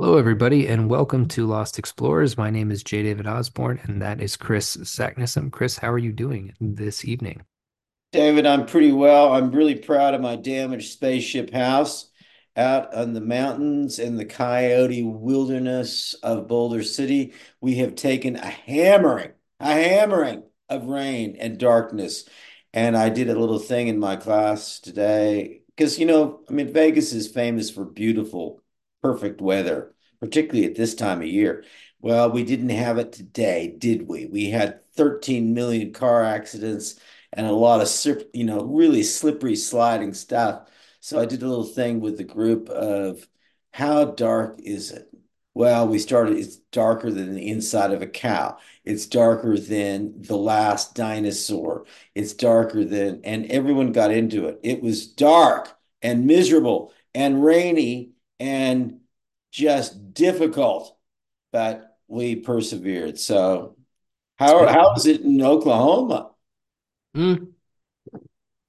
Hello, everybody, and welcome to Lost Explorers. My name is J. David Osborne, and that is Chris Sacknessum. Chris, how are you doing this evening? David, I'm pretty well. I'm really proud of my damaged spaceship house out on the mountains in the coyote wilderness of Boulder City. We have taken a hammering, a hammering of rain and darkness. And I did a little thing in my class today because, you know, I mean, Vegas is famous for beautiful, perfect weather, particularly at this time of year. Well, we didn't have it today, did we? We had 13 million car accidents and a lot of, you know, really slippery sliding stuff. So I did a little thing with the group of how dark is it? Well, we started, it's darker than the inside of a cow. It's darker than the last dinosaur. It's darker than, and everyone got into it. It was dark and miserable and rainy and just difficult, but we persevered. So, how how is it in Oklahoma? Mm,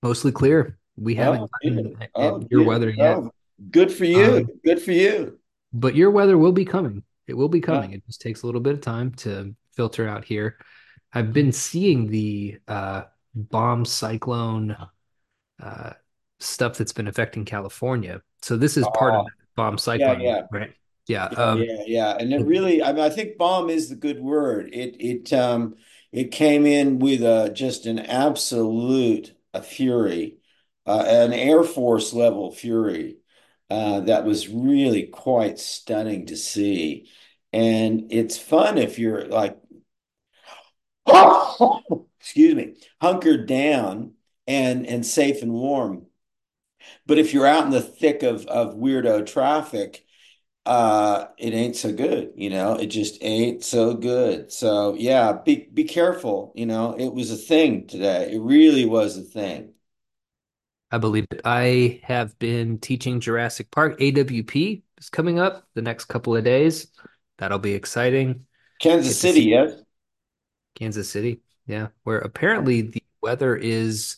mostly clear. We haven't Oh, oh, your yeah. weather yet. Oh, good for you. Um, Good for you. but your weather will be coming. It will be Yeah. coming. It just takes a little bit of time to filter out here. I've been seeing the uh, bomb cyclone uh, stuff that's been affecting California. So this is part of Bomb yeah, cyclone, yeah. right? Yeah. Yeah, Um, yeah, yeah. And it really, I mean, I think bomb is the good word. It it um it came in with uh just an absolute a fury, uh, an Air Force level fury. Uh, that was really quite stunning to see. And it's fun if you're like, excuse me, hunkered down and and safe and warm. But if you're out in the thick of of weirdo traffic, uh it ain't so good you know it just ain't so good so yeah be be careful you know it was a thing today it really was a thing I believe it. I have been teaching Jurassic Park. AWP is coming up the next couple of days. That'll be exciting. Kansas City yes Kansas City. Yeah, where apparently the weather is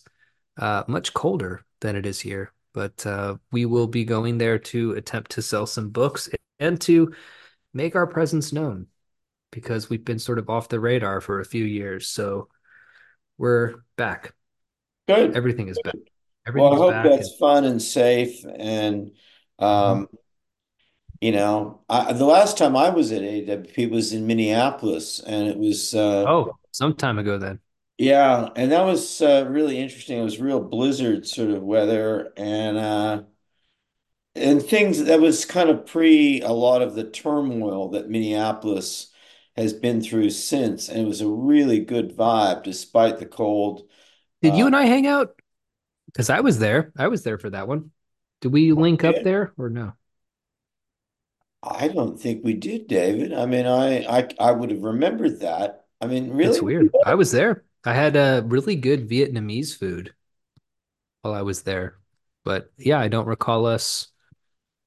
uh, much colder than it is here. But uh, we will be going there to attempt to sell some books and to make our presence known because we've been sort of off the radar for a few years. So we're back. good Everything is back. Everything well I hope back. And that's fun and safe and um you know I the last time I was at AWP was in Minneapolis and it was uh oh, some time ago then. Yeah and that was uh, really interesting it was real blizzard sort of weather and uh and things that was kind of pre a lot of the turmoil that Minneapolis has been through since, and it was a really good vibe despite the cold. Did you Uh, and I hang out? Because I was there. I was there for that one. Did we link up yeah, there or no? I don't think we did, David. I mean, I I I would have remembered that. I mean, That's really? weird. I was there. I had a really good Vietnamese food while I was there. But yeah, I don't recall us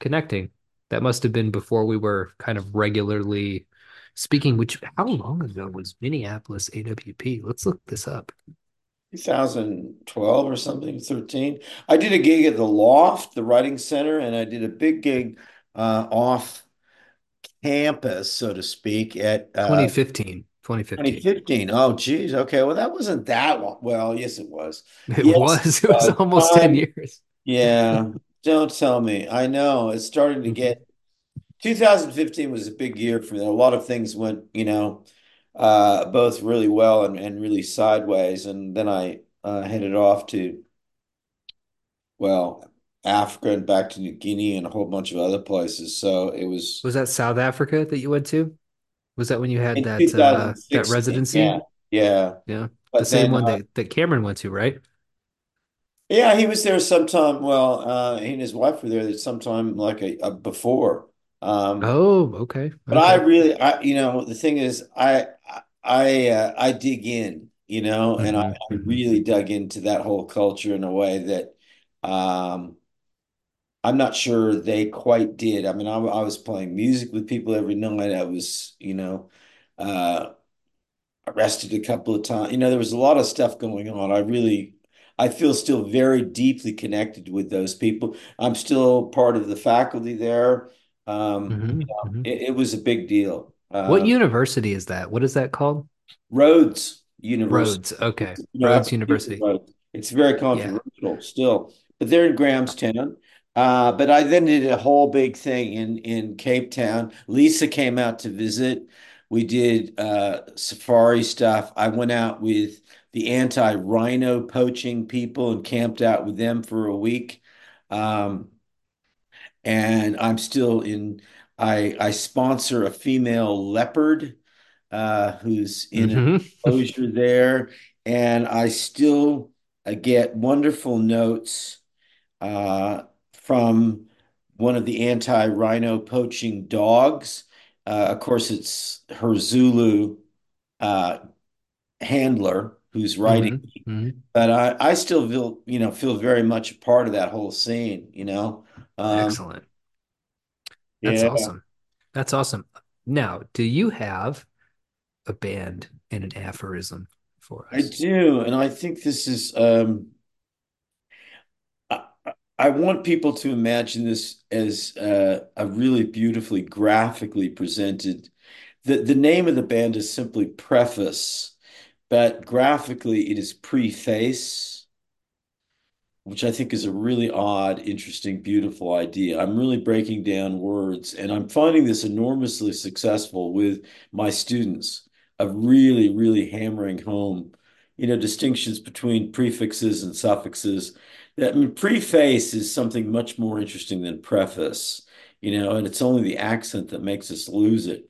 connecting. That must have been before we were kind of regularly speaking, which how long ago was Minneapolis AWP? Let's look this up. 2012 or something, 13. I did a gig at the Loft, the Writing Center, and I did a big gig uh, off campus, so to speak, at uh, 2015. 2015. 2015. Oh, geez. Okay. Well, that wasn't that long. Well, yes, it was. It Yes, was. It was was. almost 10 years. Yeah. Don't tell me. I know it's starting to Mhm. get 2015 was a big year for me. A lot of things went, you know, uh, both really well and, and really sideways. And then I uh, headed off to, well, Africa and back to New Guinea and a whole bunch of other places. So it was Was that South Africa that you went to? Was that when you had in that uh that 2016. Yeah. residency? Yeah. Yeah. The same then one uh, that that Cameron went to, right? Yeah, he was there sometime. Well, uh, he and his wife were there sometime like a, a before. Um, Oh, okay. but I really, I you know, the thing is, I I uh, I dig in, you know, and I, I hmm really dug into that whole culture in a way that um, I'm not sure they quite did. I mean, I, I was playing music with people every night. I was, you know, uh, arrested a couple of times. You know, there was a lot of stuff going on. I really, I feel still very deeply connected with those people. I'm still part of the faculty there. Um, hmm hmm it, it was a big deal. What Uh, university is that? What is that called? Rhodes University, Rhodes. Okay. you know, Rhodes University. It's very Yeah. controversial still, but they're in Grahamstown. Uh, but I then did a whole big thing in in Cape Town. Lisa came out to visit. We did uh, safari stuff. I went out with the anti-rhino poaching people and camped out with them for a week. Um, and I'm still in. I I sponsor a female leopard uh, who's in an hmm enclosure there, and I still I get wonderful notes uh, from one of the anti-rhino poaching dogs. Uh, of course, it's her Zulu uh, handler who's writing, hmm hmm but I I still feel you know feel very much a part of that whole scene. You know. Um, Excellent. That's yeah. awesome. That's awesome. Now, do you have a band and an aphorism for us? I do, and I think this is um I, want people to imagine this as uh, a really beautifully graphically presented. The the name of the band is simply Preface, but graphically it is Preface which I think is a really odd, interesting, beautiful idea. I'm really breaking down words, and I'm finding this enormously successful with my students of really, really hammering home, you know, distinctions between prefixes and suffixes. That I mean, preface is something much more interesting than preface, you know, and it's only the accent that makes us lose it.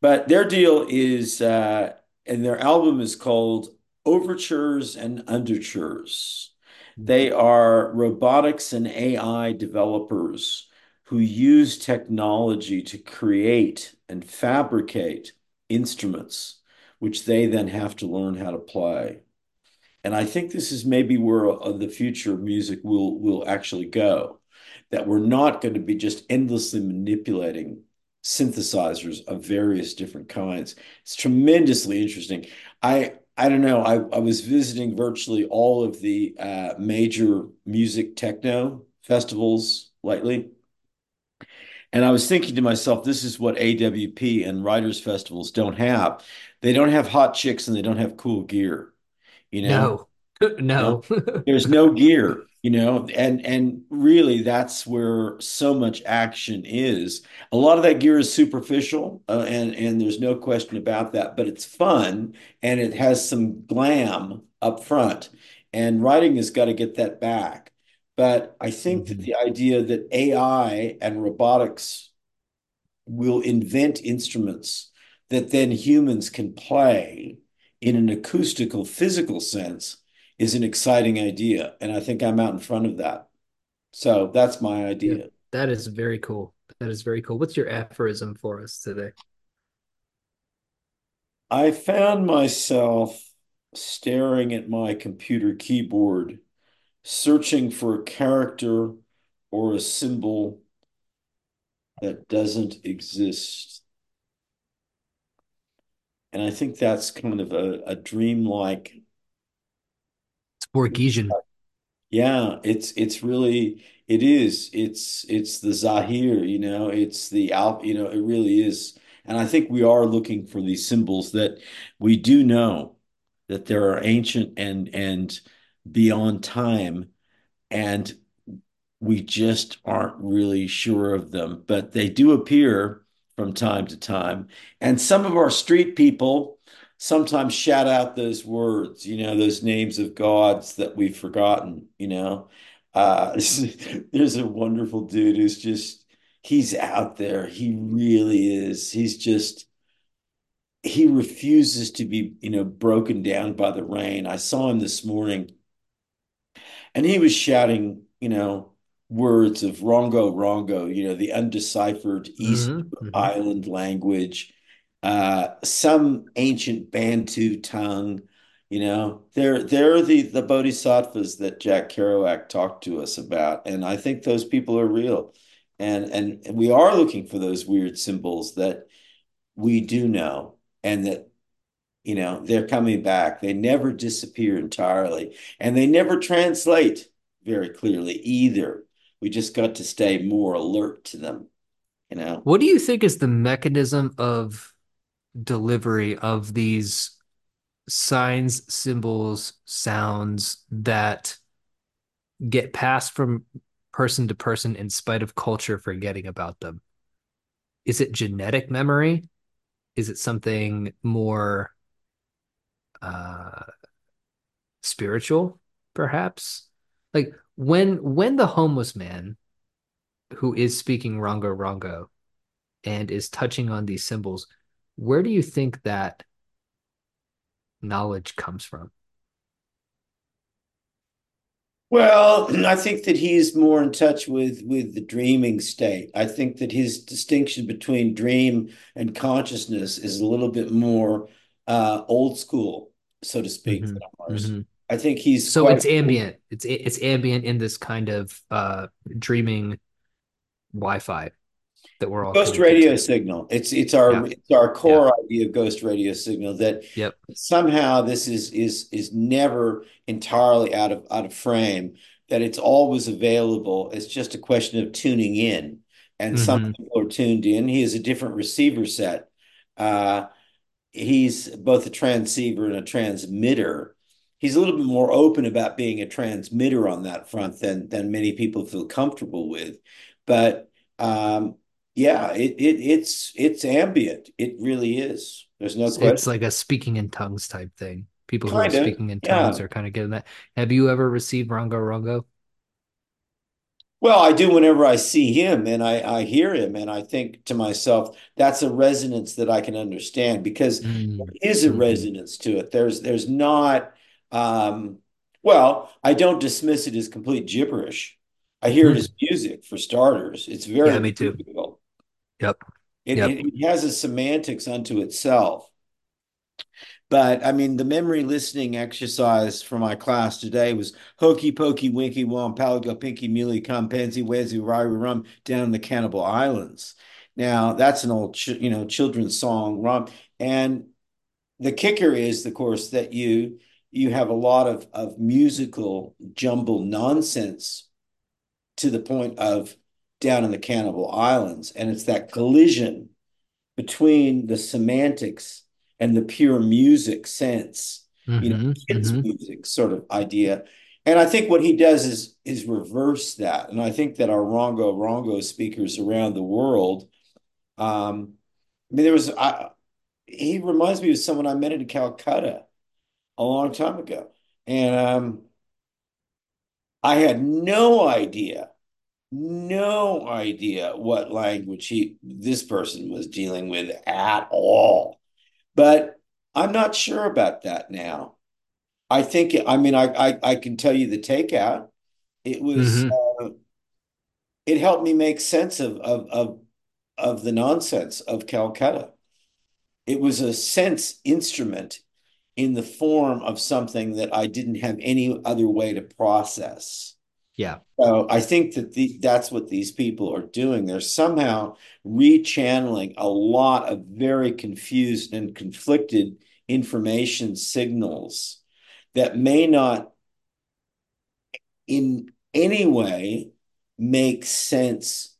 But their deal is, uh, and their album is called Overtures and Undertures. They are robotics and AI developers who use technology to create and fabricate instruments, which they then have to learn how to play. And I think this is maybe where uh, the future of music will will actually go, that we're not going to be just endlessly manipulating synthesizers of various different kinds. It's tremendously interesting. I I don't know. I, I was visiting virtually all of the uh, major music techno festivals lately, and I was thinking to myself, this is what AWP and writers festivals don't have. They don't have hot chicks and they don't have cool gear, you know? No. You know, No. there's no gear, you know, and and really that's where so much action is. A lot of that gear is superficial, uh, and and there's no question about that, but it's fun and it has some glam up front. And writing has got to get that back. But I think that Mhm. the idea that AI and robotics will invent instruments that then humans can play in an acoustical, physical sense is an exciting idea. And I think I'm out in front of that. So that's my Yeah, idea. that is very cool. That is very cool. What's your aphorism for us today? I found myself staring at my computer keyboard, searching for a character or a symbol that doesn't exist. And I think that's kind of a, a dreamlike It's Borgesian. Yeah, it's it's really it is. It's it's the Zahir, you know, it's the Aleph, you know, it really is. And I think we are looking for these symbols that we do know that there are ancient and and beyond time, and we just aren't really sure of them, but they do appear from time to time. And some of our street people sometimes shout out those words, you know, those names of gods that we've forgotten, you know. Uh, there's a wonderful dude who's just, he's out there. He really is. He's just, he refuses to be, you know, broken down by the rain. I saw him this morning and he was shouting, you know, words of Rongo Rongo, you know, the undeciphered East hmm hmm Island language, uh, some ancient Bantu tongue. You know, they're they're the the bodhisattvas that Jack Kerouac talked to us about, and I think those people are real, and and we are looking for those weird symbols that we do know, and that you know, they're coming back. They never disappear entirely, and they never translate very clearly either. We just got to stay more alert to them. you know. What do you think is the mechanism of delivery of these signs, symbols, sounds that get passed from person to person in spite of culture forgetting about them? Is it genetic memory? Is it something more uh spiritual, perhaps? Like when when the homeless man who is speaking Rongo Rongo and is touching on these symbols, where do you think that knowledge comes from? Well, I think that he's more in touch with with the dreaming state. I think that his distinction between dream and consciousness is a little bit more uh, old school, so to speak, hmm than ours. hmm I think he's So it's ambient. It's it's ambient in this kind of uh dreaming Wi-Fi that we're all ghost radio to. signal. It's it's our Yeah. it's our Yeah. core idea of ghost radio signal that Yep. somehow this is is is never entirely out of out of frame, that it's always available. It's just a question of tuning in. And some hmm people are tuned in. He has a different receiver set. Uh, he's both a transceiver and a transmitter. He's a little bit more open about being a transmitter on that front than than many people feel comfortable with. But um, yeah, it, it it's it's ambient. It really is. There's no It's question. like a speaking in tongues type thing. People who are speaking in tongues yeah. are kind of getting that. Have you ever received Rongo Rongo? Well, I do whenever I see him and I, I hear him, and I think to myself, that's a resonance that I can understand because there Mm. is a hmm resonance to it. There's there's not um well, I don't dismiss it as complete gibberish. I hear it as music for starters. It's Yeah, very me too. musical. Yep. It, Yep. it, it has a semantics unto itself. But I mean, the memory listening exercise for my class today was Hokey Pokey Winky Wom Palago Pinky Muley Come Pansy Wazy Rari Rum down in the Cannibal Islands. Now that's an old ch you know children's song rum, and the kicker is, of course, that you you have a lot of of musical jumble nonsense to the point of down in the Cannibal Islands, and it's that collision between the semantics and the pure music sense, you know, hmm kids' hmm music sort of idea. And I think what he does is is reverse that. And I think that our Rongo Rongo speakers around the world, um, I mean, there was I, he reminds me of someone I met in Calcutta a long time ago. And um, I had no idea, no idea what language he this person was dealing with at all. But I'm not sure about that now. I think, I mean, I, I, I can tell you the takeout. It was, hmm uh, it helped me make sense of, of, of, of the nonsense of Calcutta. It was a sense instrument in the form of something that I didn't have any other way to process. Yeah. So I think that the, that's what these people are doing. They're somehow rechanneling a lot of very confused and conflicted information signals that may not in any way make sense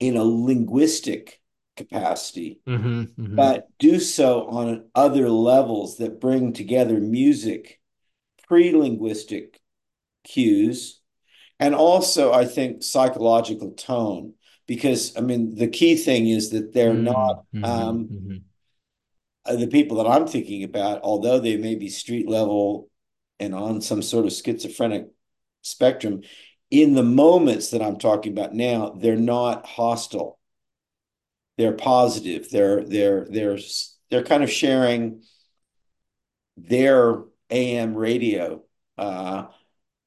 in a linguistic capacity, hmm hmm but do so on other levels that bring together music, pre-linguistic cues, and also I think psychological tone. Because I mean, the key thing is that they're hmm not hmm um, hmm the people that I'm thinking about, although they may be street level and on some sort of schizophrenic spectrum, in the moments that I'm talking about now, they're not hostile. They're positive. They're they're they're they're kind of sharing their AM radio, uh,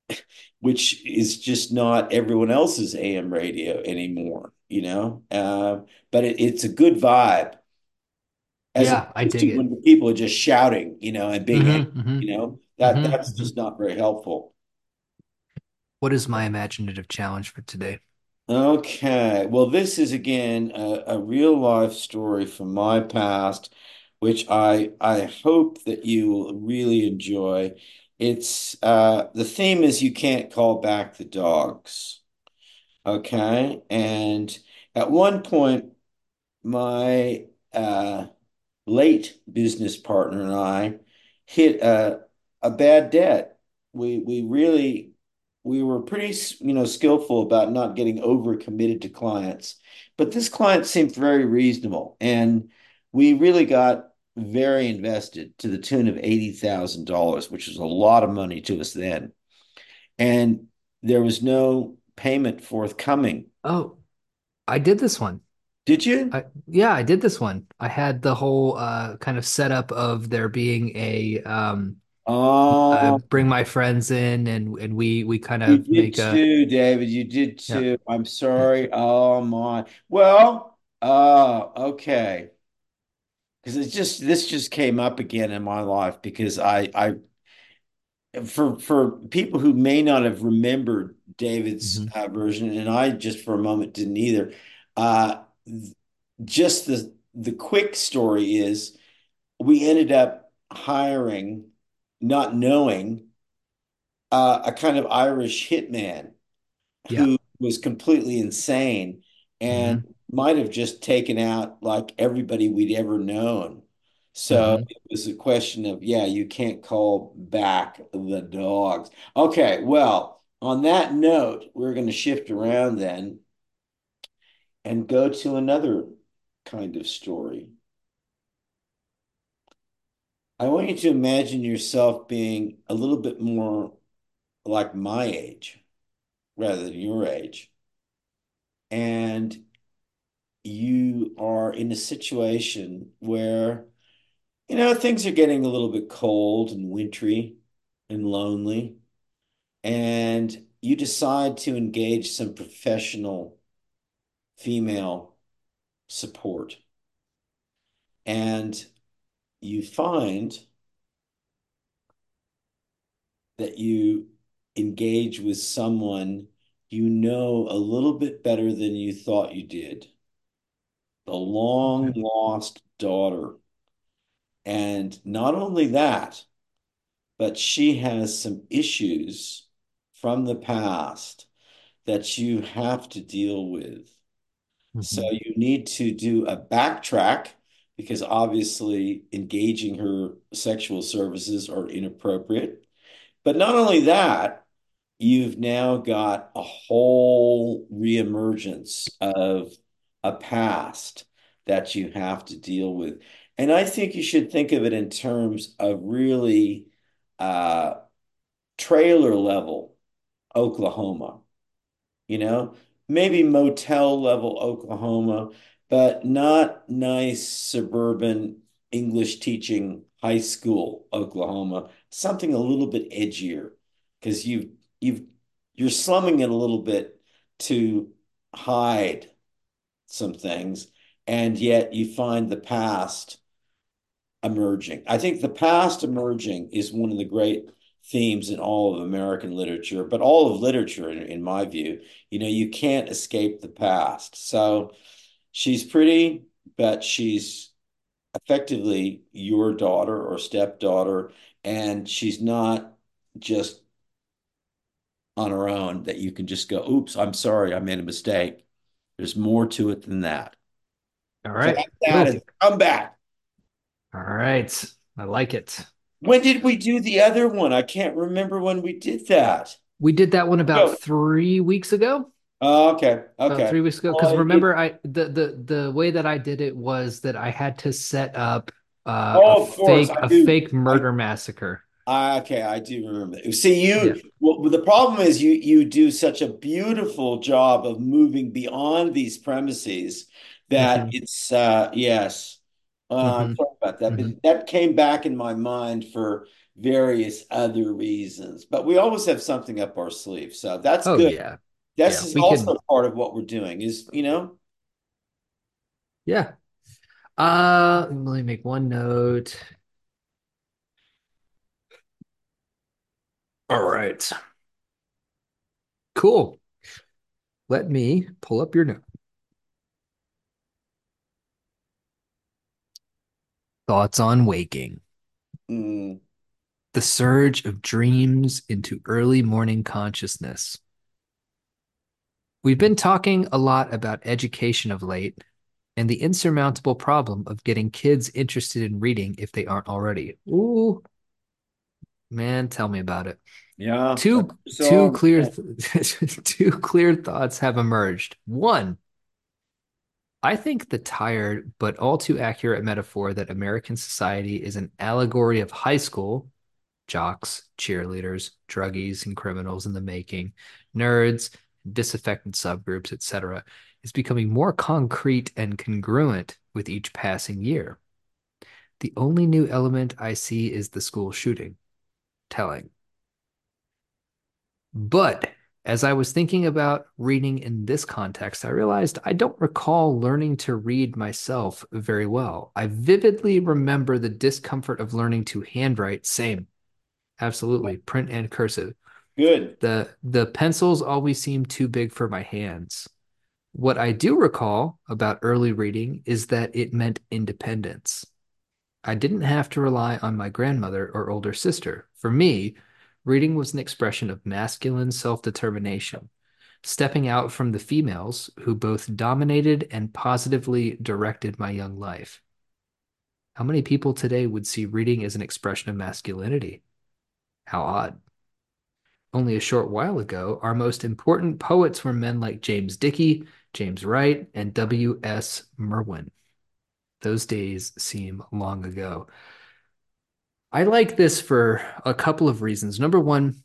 which is just not everyone else's AM radio anymore, you know. Uh, but it, it's a good vibe as Yeah, I dig it. when people are just shouting, you know, and being hmm angry, hmm you know, that hmm that's hmm just not very helpful. What is my imaginative challenge for today? Okay. Well, this is again a, a real life story from my past, which I I hope that you will really enjoy. It's uh the theme is you can't call back the dogs. Okay. And At one point, my uh, late business partner and I hit a a bad debt. We we really we were pretty, you know, skillful about not getting overcommitted to clients, but this client seemed very reasonable, and we really got very invested to the tune of $80,000, which was a lot of money to us then. And there was no payment forthcoming. Oh, I did this one. Did you? I yeah, I did this one. I had the whole uh kind of setup of there being a um uh Oh, bring my friends in and and we we kind you of did make a too, David. You did yeah. too. I'm sorry. Oh my. Well, uh, okay. Because it's just this just came up again in my life because I I for for people who may not have remembered David's hmm uh, version, and I just for a moment didn't either. Uh, just the the quick story is we ended up hiring, not knowing, uh, a kind of Irish hitman Yeah. who was completely insane and hmm might have just taken out like everybody we'd ever known. So hmm it was a question of, yeah, you can't call back the dogs. Okay, well, on that note, we're going to shift around then and go to another kind of story. I want you to imagine yourself being a little bit more like my age rather than your age. And you are in a situation where, you know, things are getting a little bit cold and wintry and lonely, and you decide to engage some professional female support. And you find that you engage with someone you know a little bit better than you thought you did, the long lost daughter. And not only that, but she has some issues from the past that you have to deal with. So hmm you need to do a backtrack because obviously engaging her sexual services are inappropriate. But not only that, you've now got a whole reemergence of a past that you have to deal with. And I think you should think of it in terms of really uh, trailer level Oklahoma, you know, maybe motel level Oklahoma, but not nice suburban English teaching high school Oklahoma, something a little bit edgier because you've you've you're slumming it a little bit to hide some things, and yet you find the past emerging. I think the past emerging is one of the great themes in all of American literature, but all of literature, in, in my view. You know, you can't escape the past. So she's pretty, but she's effectively your daughter or stepdaughter, and she's not just on her own that you can just go, oops, I'm sorry, I made a mistake. There's more to it than that. All right. So right. that's that Cool. come back. All right. I like it. When did we do the other one? I can't remember when we did that. We did that one about Go. three weeks ago. Oh, okay. About Okay. three weeks ago. Because it, remember, I the the the way that I did it was that I had to set up uh, a oh, course. fake a do. fake I, murder massacre. I okay, I do remember that. See, Yeah. you well, the problem is you you do such a beautiful job of moving beyond these premises that hmm it's uh yes. Uh, I'm hmm sorry about that, hmm but that came back in my mind for various other reasons. But we always have something up our sleeve, so that's Oh good. yeah. This Yeah. is We could. also part of what we're doing is, you know, Yeah. Uh, let me make one note. All right. Cool. Let me pull up your note. Thoughts on waking. mm, The surge of dreams into early morning consciousness. We've been talking a lot about education of late and the insurmountable problem of getting kids interested in reading if they aren't already. Ooh, man, tell me about it. Yeah, Two two clear th two clear thoughts have emerged. One, I think the tired but all too accurate metaphor that American society is an allegory of high school jocks, cheerleaders, druggies, and criminals in the making, nerds, disaffected subgroups, etc., is becoming more concrete and congruent with each passing year. The only new element I see is the school shooting. Telling. But as I was thinking about reading in this context, I realized I don't recall learning to read myself very well. I vividly remember the discomfort of learning to handwrite, same, absolutely, print and cursive. Good. The the pencils always seemed too big for my hands. What I do recall about early reading is that it meant independence. I didn't have to rely on my grandmother or older sister. For me, reading was an expression of masculine self-determination, stepping out from the females who both dominated and positively directed my young life. How many people today would see reading as an expression of masculinity? How odd. Only a short while ago, our most important poets were men like James Dickey, James Wright, and W.S. Merwin. Those days seem long ago. I like this for a couple of reasons. Number one,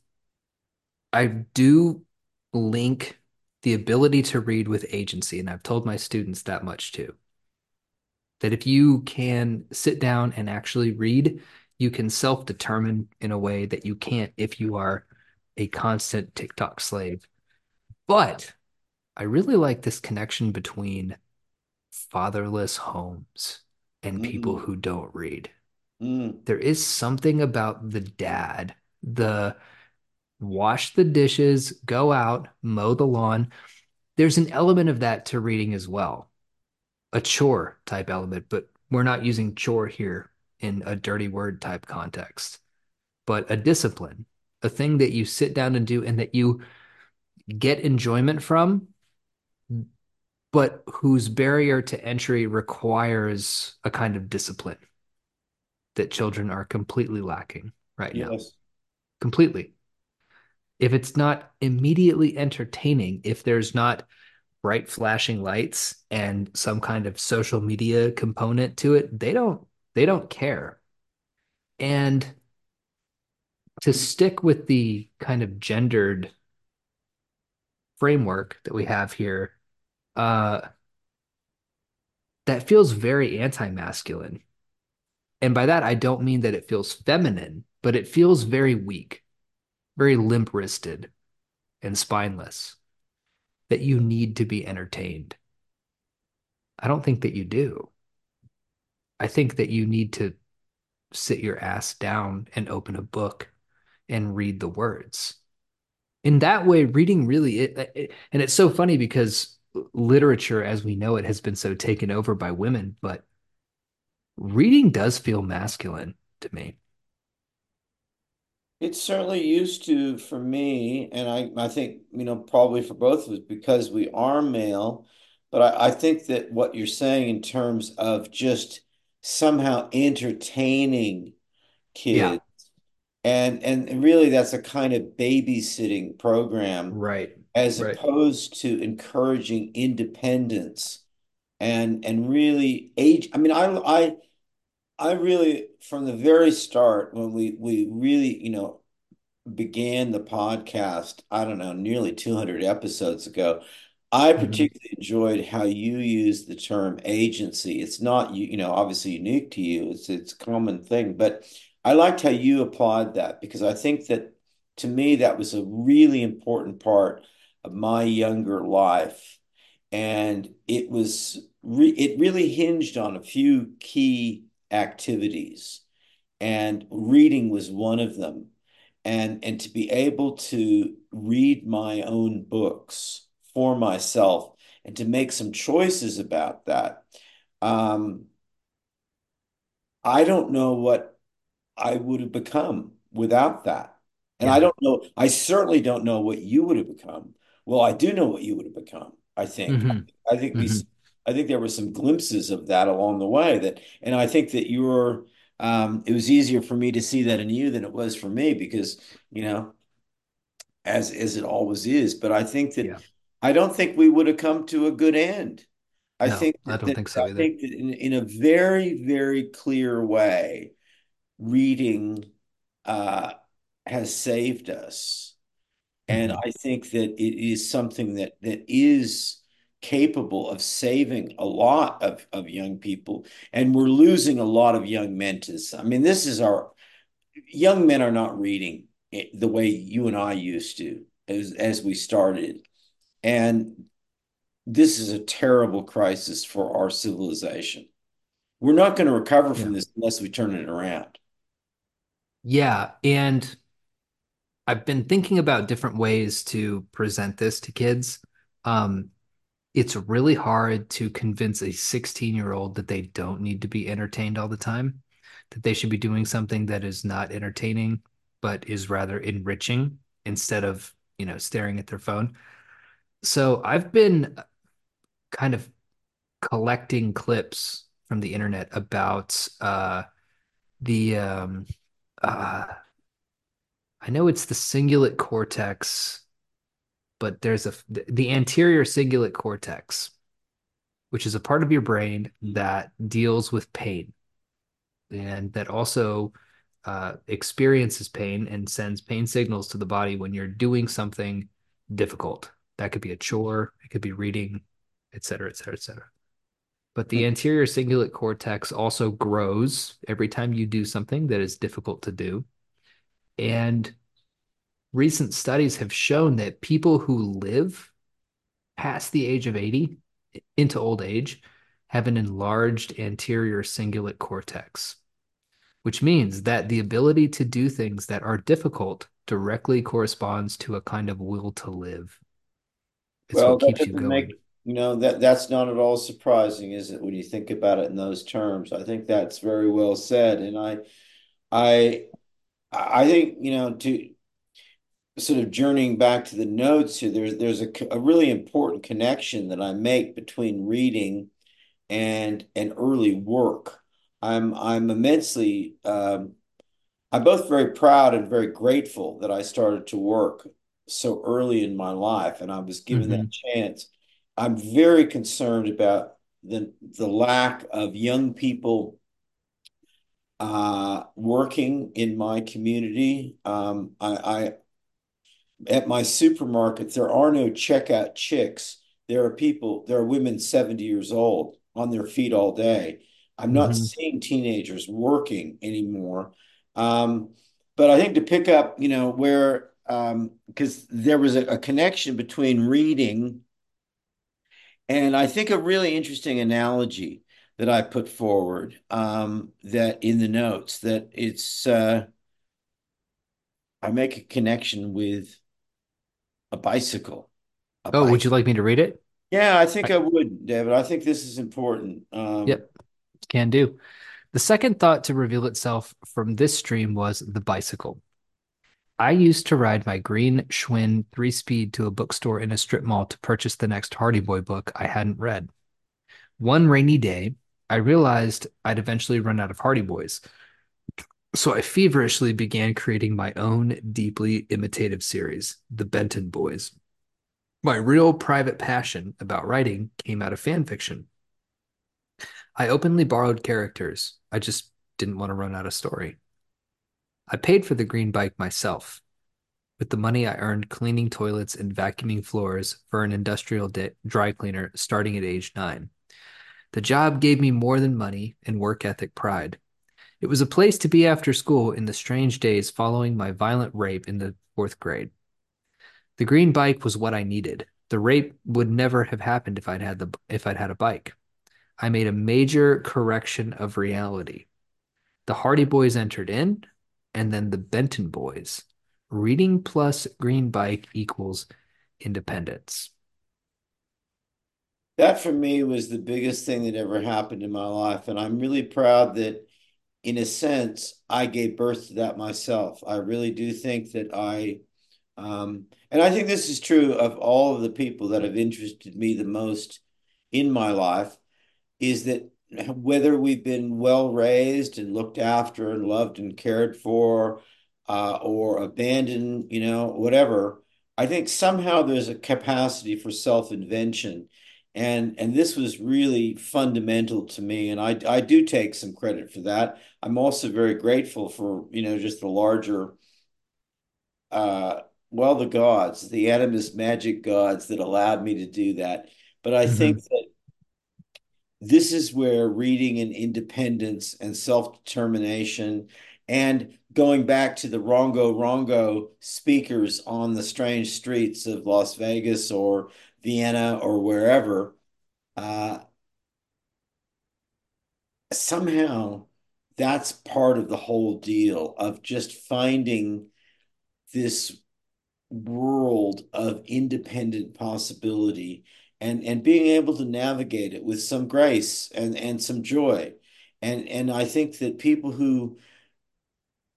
I do link the ability to read with agency, and I've told my students that much too. That if you can sit down and actually read, you can self determine in a way that you can't if you are a constant TikTok slave. But I really like this connection between fatherless homes and people Mm, who don't read. mm. There is something about the dad, the wash the dishes, go out, mow the lawn. There's an element of that to reading as well, a chore type element, but we're not using chore here in a dirty word type context, but a discipline, a thing that you sit down and do and that you get enjoyment from but whose barrier to entry requires a kind of discipline that children are completely lacking right now. Yes. Completely. If it's not immediately entertaining, if there's not bright flashing lights and some kind of social media component to it, they don't they don't care. And to stick with the kind of gendered framework that we have here, uh, that feels very anti-masculine And by that, I don't mean that it feels feminine, but it feels very weak, very limp wristed and spineless, that you need to be entertained. I don't think that you do. I think that you need to sit your ass down and open a book and read the words. In that way, reading really, it, it, and it's so funny because literature as we know it has been so taken over by women, but reading does feel masculine to me. It certainly used to for me, and I, I think, you know, probably for both of us because we are male. But I, I think that what you're saying in terms of just somehow entertaining kids, and and really that's a kind of babysitting program right, as right. opposed to encouraging independence and and really age. I mean, I I I really from the very start when we we really, you know, began the podcast, I don't know, nearly 200 episodes ago, I Mhm. particularly enjoyed how you use the term agency. It's not you, you know, obviously unique to you. It's it's a common thing, but I liked how you applied that because I think that to me that was a really important part of my younger life. And it was re it really hinged on a few key activities and reading was one of them. And and to be able to read my own books for myself and to make some choices about that. Um, I don't know what I would have become without that. And I don't know, I certainly don't know what you would have become Well, I do know what you would have become, I think. hmm I think we hmm I think there were some glimpses of that along the way that and I think that you were um it was easier for me to see that in you than it was for me because, you know, as as it always is. But I think that Yeah. I don't think we would have come to a good end. I No, think I don't that think so I think that in, in a very, very clear way, reading uh, has saved us. And hmm I think that it is something that that is capable of saving a lot of, of young people. And we're losing a lot of young men to this. I mean, this is our young men are not reading the way you and I used to as as we started. And this is a terrible crisis for our civilization. We're not going to recover Yeah. from this unless we turn it around. Yeah. And I've been thinking about different ways to present this to kids. Um, it's really hard to convince a 16 year old that they don't need to be entertained all the time, that they should be doing something that is not entertaining, but is rather enriching instead of, you know, staring at their phone. So I've been kind of collecting clips from the internet about uh, the, um, uh, I know it's the cingulate cortex, but there's a, the anterior cingulate cortex which is a part of your brain that deals with pain and that also uh, experiences pain and sends pain signals to the body when you're doing something difficult. That could be a chore, it could be reading, et cetera, et cetera, et cetera. But the hmm. anterior cingulate cortex also grows every time you do something that is difficult to do. And recent studies have shown that people who live past the age of 80 into old age have an enlarged anterior cingulate cortex, which means that the ability to do things that are difficult directly corresponds to a kind of will to live. It's Well, that keeps you doesn't going. make, you know, that that's not at all surprising, is it, when you think about it in those terms? I think that's very well said. And I I I think, you know, to sort of journeying back to the notes here, there's there's a, a really important connection that I make between reading and and early work. I'm I'm immensely um, I'm both very proud and very grateful that I started to work so early in my life and I was given that hmm chance. I'm very concerned about the the lack of young people uh, working in my community. Um, I, at my supermarket, there are no checkout chicks. There are people, there are women 70 years old on their feet all day. I'm not hmm seeing teenagers working anymore. Um, but I think to pick up, you know, where, um, because there was a, a connection between reading and I think a really interesting analogy that I put forward, um, that in the notes, that it's, uh, I make a connection with a bicycle, a Oh, would you like me to read it? Yeah, I think I, I would, David. I think this is important. Um, yep, can do. The second thought to reveal itself from this stream was the bicycle. I used to ride my green Schwinn three speed to a bookstore in a strip mall to purchase the next Hardy Boy book I hadn't read. One rainy day, I realized I'd eventually run out of Hardy Boys, so I feverishly began creating my own deeply imitative series, The Benton Boys. My real private passion about writing came out of fan fiction. I openly borrowed characters. I just didn't want to run out of story. I paid for the green bike myself, with the money I earned cleaning toilets and vacuuming floors for an industrial dry cleaner starting at age nine. The job gave me more than money and work ethic pride. It was a place to be after school in the strange days following my violent rape in the fourth grade. The green bike was what I needed. The rape would never have happened if I'd had the if I'd had a bike. I made a major correction of reality. The Hardy Boys entered in, and then the Benton Boys. Reading plus green bike equals independence. that for me was the biggest thing that ever happened in my life. And I'm really proud that, in a sense, I gave birth to that myself. I really do think that I Um, and I think this is true of all of the people that have interested me the most in my life is that whether we've been well raised and looked after and loved and cared for, uh, or abandoned, you know, whatever, I think somehow there's a capacity for self-invention. And and this was really fundamental to me. And I I do take some credit for that. I'm also very grateful for, you know, just the larger uh well, the gods, the animist magic gods that allowed me to do that. But I think hmm that this is where reading and independence and self-determination and going back to the Rongo Rongo speakers on the strange streets of Las Vegas or Vienna or wherever, uh, somehow that's part of the whole deal of just finding this world of independent possibility and and being able to navigate it with some grace and and some joy and and I think that people who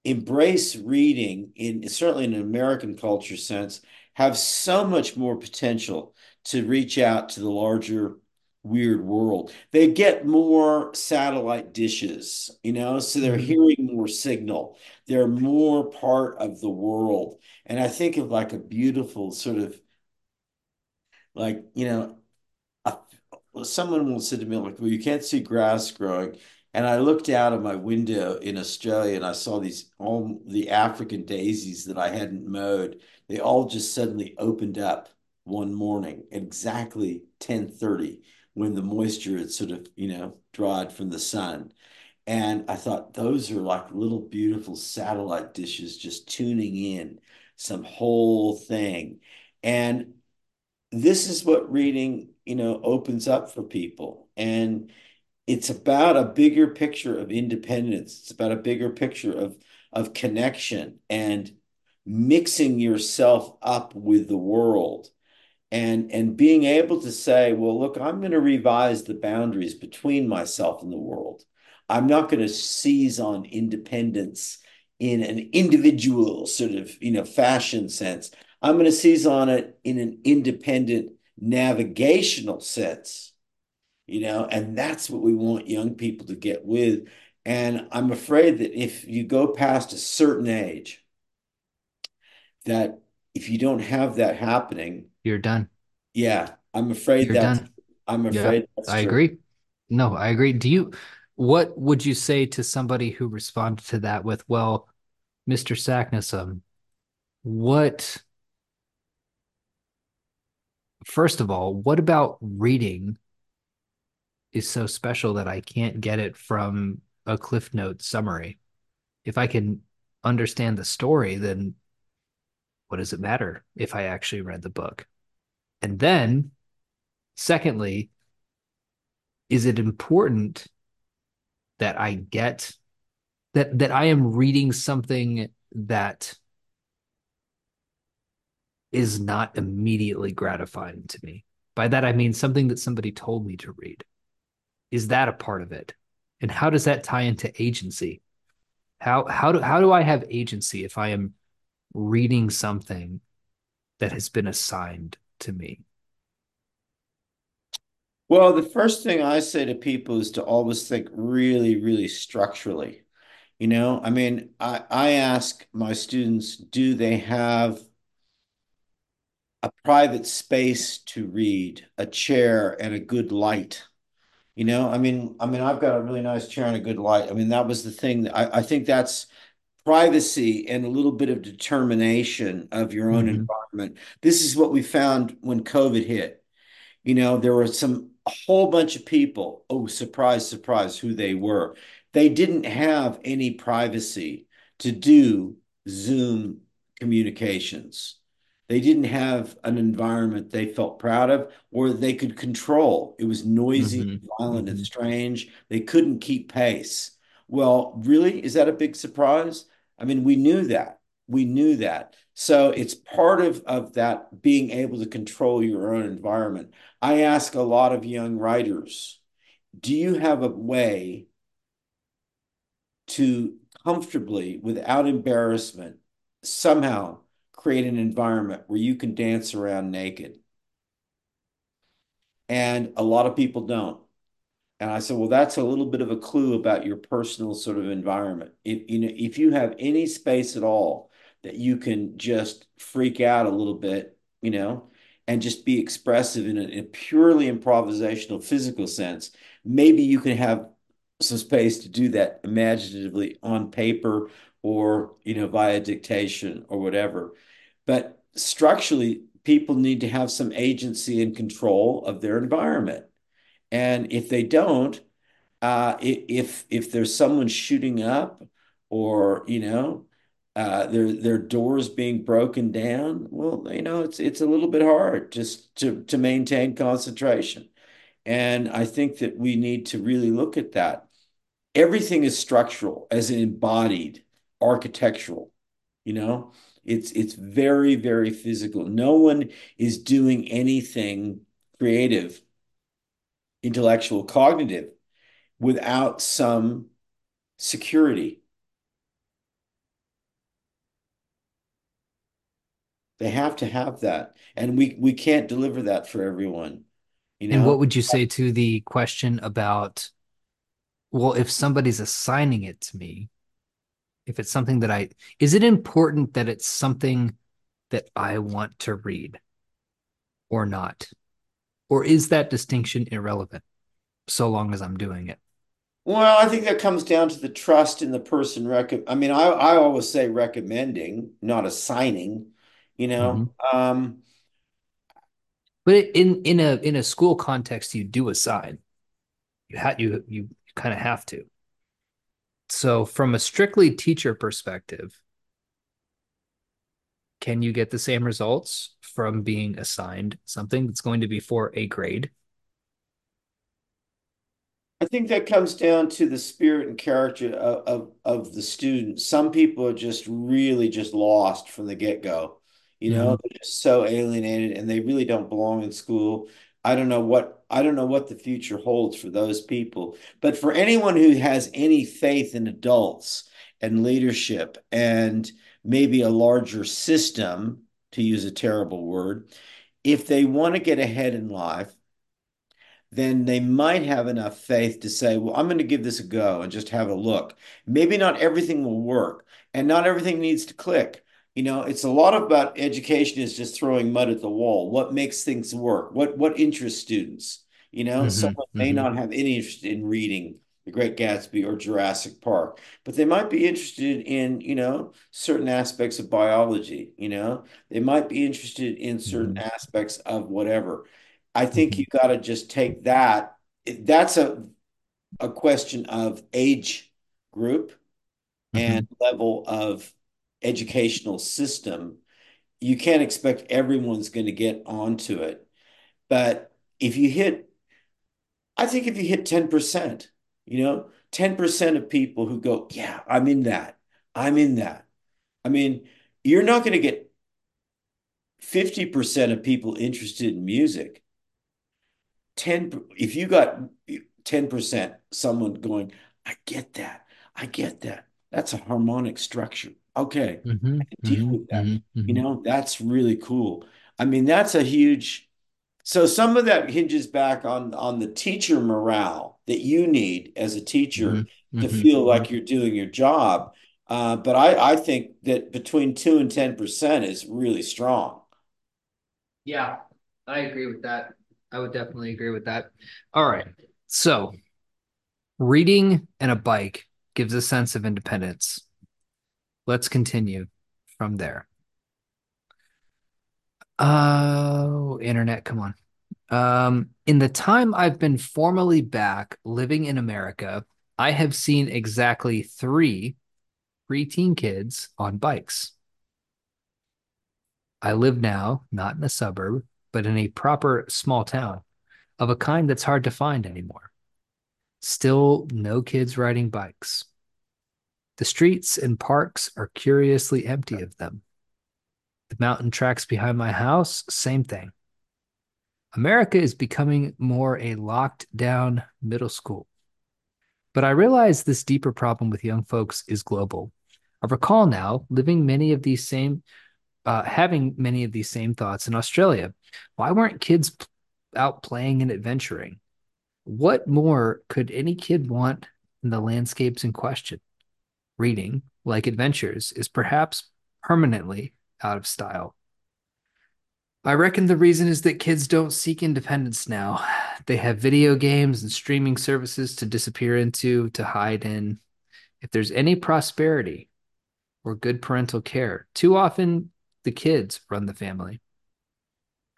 embrace reading in certainly in an American culture sense have so much more potential to reach out to the larger weird world. They get more satellite dishes, you know, so they're hmm hearing more signal. They're more part of the world. And I think of like a beautiful sort of like, you know, a, someone will say to me like, well, you can't see grass growing. And I looked out of my window in Australia and I saw these all the African daisies that I hadn't mowed. They all just suddenly opened up one morning exactly 10:30 when the moisture had sort of, you know, dried from the sun. And I thought those are like little beautiful satellite dishes just tuning in some whole thing. And this is what reading, you know, opens up for people. And it's about a bigger picture of independence. It's about a bigger picture of of connection and mixing yourself up with the world and and being able to say, well, look, I'm going to revise the boundaries between myself and the world. I'm not going to seize on independence in an individual sort of, you know, fashion sense. I'm going to seize on it in an independent navigational sense, you know, and that's what we want young people to get with. And I'm afraid that if you go past a certain age, that if you don't have that happening, You're done. yeah, I'm afraid done. I'm Yeah, afraid that's I agree. No, I agree. Do you, what would you say to somebody who responded to that with, well, Mr. Sacknessum, what, first of all, what about reading is so special that I can't get it from a Cliff Note summary? If I can understand the story, then what does it matter if I actually read the book? And then, secondly, is it important that I get that that I am reading something that is not immediately gratifying to me. By that I mean something that somebody told me to read. Is that a part of it? And how does that tie into agency? How how do how do I have agency if I am reading something that has been assigned to me? Well, the first thing I say to people is to always think really, really structurally. You know, I mean, I, I ask my students, do they have a private space to read, a chair and a good light? You know, I mean, I mean, I've got a really nice chair and a good light. I mean, that was the thing that I, I think that's privacy and a little bit of determination of your own Mm-hmm. environment. This is what we found when COVID hit. You know, there were some a whole bunch of people. Oh, surprise, surprise, who they were. They didn't have any privacy to do Zoom communications. They didn't have an environment they felt proud of or they could control. It was noisy, Mm-hmm. violent, and Mm-hmm. strange. They couldn't keep pace. Well, really, is that a big surprise? I mean, we knew that. We knew that. So it's part of, of that being able to control your own environment. I ask a lot of young writers, do you have a way to comfortably, without embarrassment, somehow create an environment where you can dance around naked. And a lot of people don't. And I said, well, that's a little bit of a clue about your personal sort of environment. If you know, if you have any space at all that you can just freak out a little bit, you know, and just be expressive in a, in a purely improvisational physical sense, maybe you can have some space to do that imaginatively on paper or, you know, via dictation or whatever. But structurally, people need to have some agency and control of their environment. And if they don't, uh, if if there's someone shooting up or, you know, uh, their their doors being broken down, well, you know, it's it's a little bit hard just to to maintain concentration. And I think that we need to really look at that. Everything is structural, as an embodied, architectural, you know. It's it's very, very physical. No one is doing anything creative intellectual, cognitive, without some security. They have to have that. And we we can't deliver that for everyone, you know? And what would you say to the question about, well, if somebody's assigning it to me, if it's something that I, is it important that it's something that I want to read or not? Or is that distinction irrelevant so long as I'm doing it? Well, I think that comes down to the trust in the person rec I mean, I I always say recommending, not assigning, you know. Mhm. Um, But in in a in a school context, you do assign. You had you you kind of have to. So from a strictly teacher perspective, can you get the same results from being assigned something that's going to be for a grade? I think that comes down to the spirit and character of, of, of the student. Some people are just really just lost from the get-go. You know, Mm-hmm. they're just so alienated and they really don't belong in school. I don't know what I don't know what the future holds for those people. But for anyone who has any faith in adults and leadership and maybe a larger system, to use a terrible word, if they want to get ahead in life, then they might have enough faith to say, well, I'm going to give this a go and just have a look. Maybe not everything will work and not everything needs to click. You know, it's a lot about education is just throwing mud at the wall. What makes things work? What what interests students? You know, Mm-hmm. someone may Mm-hmm. not have any interest in reading The Great Gatsby or Jurassic Park, but they might be interested in, you know, certain aspects of biology, you know. They might be interested in certain Mm-hmm. aspects of whatever. I think Mm-hmm. you got to just take that. That's a a question of age group Mm-hmm. and level of educational system. You can't expect everyone's going to get onto it. But if you hit, I think if you hit 10%, you know, 10% of people who go, yeah, I'm in that. I'm in that. I mean, you're not going to get 50% of people interested in music 10 if you got 10% someone going i get that i get that that's a harmonic structure okay Mm-hmm. i can deal Mm-hmm. with that Mm-hmm. you Mm-hmm. know that's really cool i mean that's a huge so some of that hinges back on on the teacher morale that you need as a teacher Mm-hmm. to Mm-hmm. feel like you're doing your job uh, but I, I think that between 2 and 10% is really strong Yeah, I agree with that. I would definitely agree with that. All right. So, reading and a bike gives a sense of independence. Let's continue from there. Oh, internet, come on. Um, in the time I've been formally back living in America, I have seen exactly three preteen kids on bikes. I live now not in a suburb, but in a proper small town of a kind that's hard to find anymore. Still, no kids riding bikes. The streets and parks are curiously empty of them. The mountain tracks behind my house, same thing. America is becoming more a locked down middle school. But I realize this deeper problem with young folks is global. I recall now living many of these same uh, having many of these same thoughts in Australia. Why weren't kids out playing and adventuring? What more could any kid want in the landscapes in question? Reading, like adventures, is perhaps permanently out of style. I reckon the reason is that kids don't seek independence now. They have video games and streaming services to disappear into, to hide in. If there's any prosperity or good parental care, too often the kids run the family.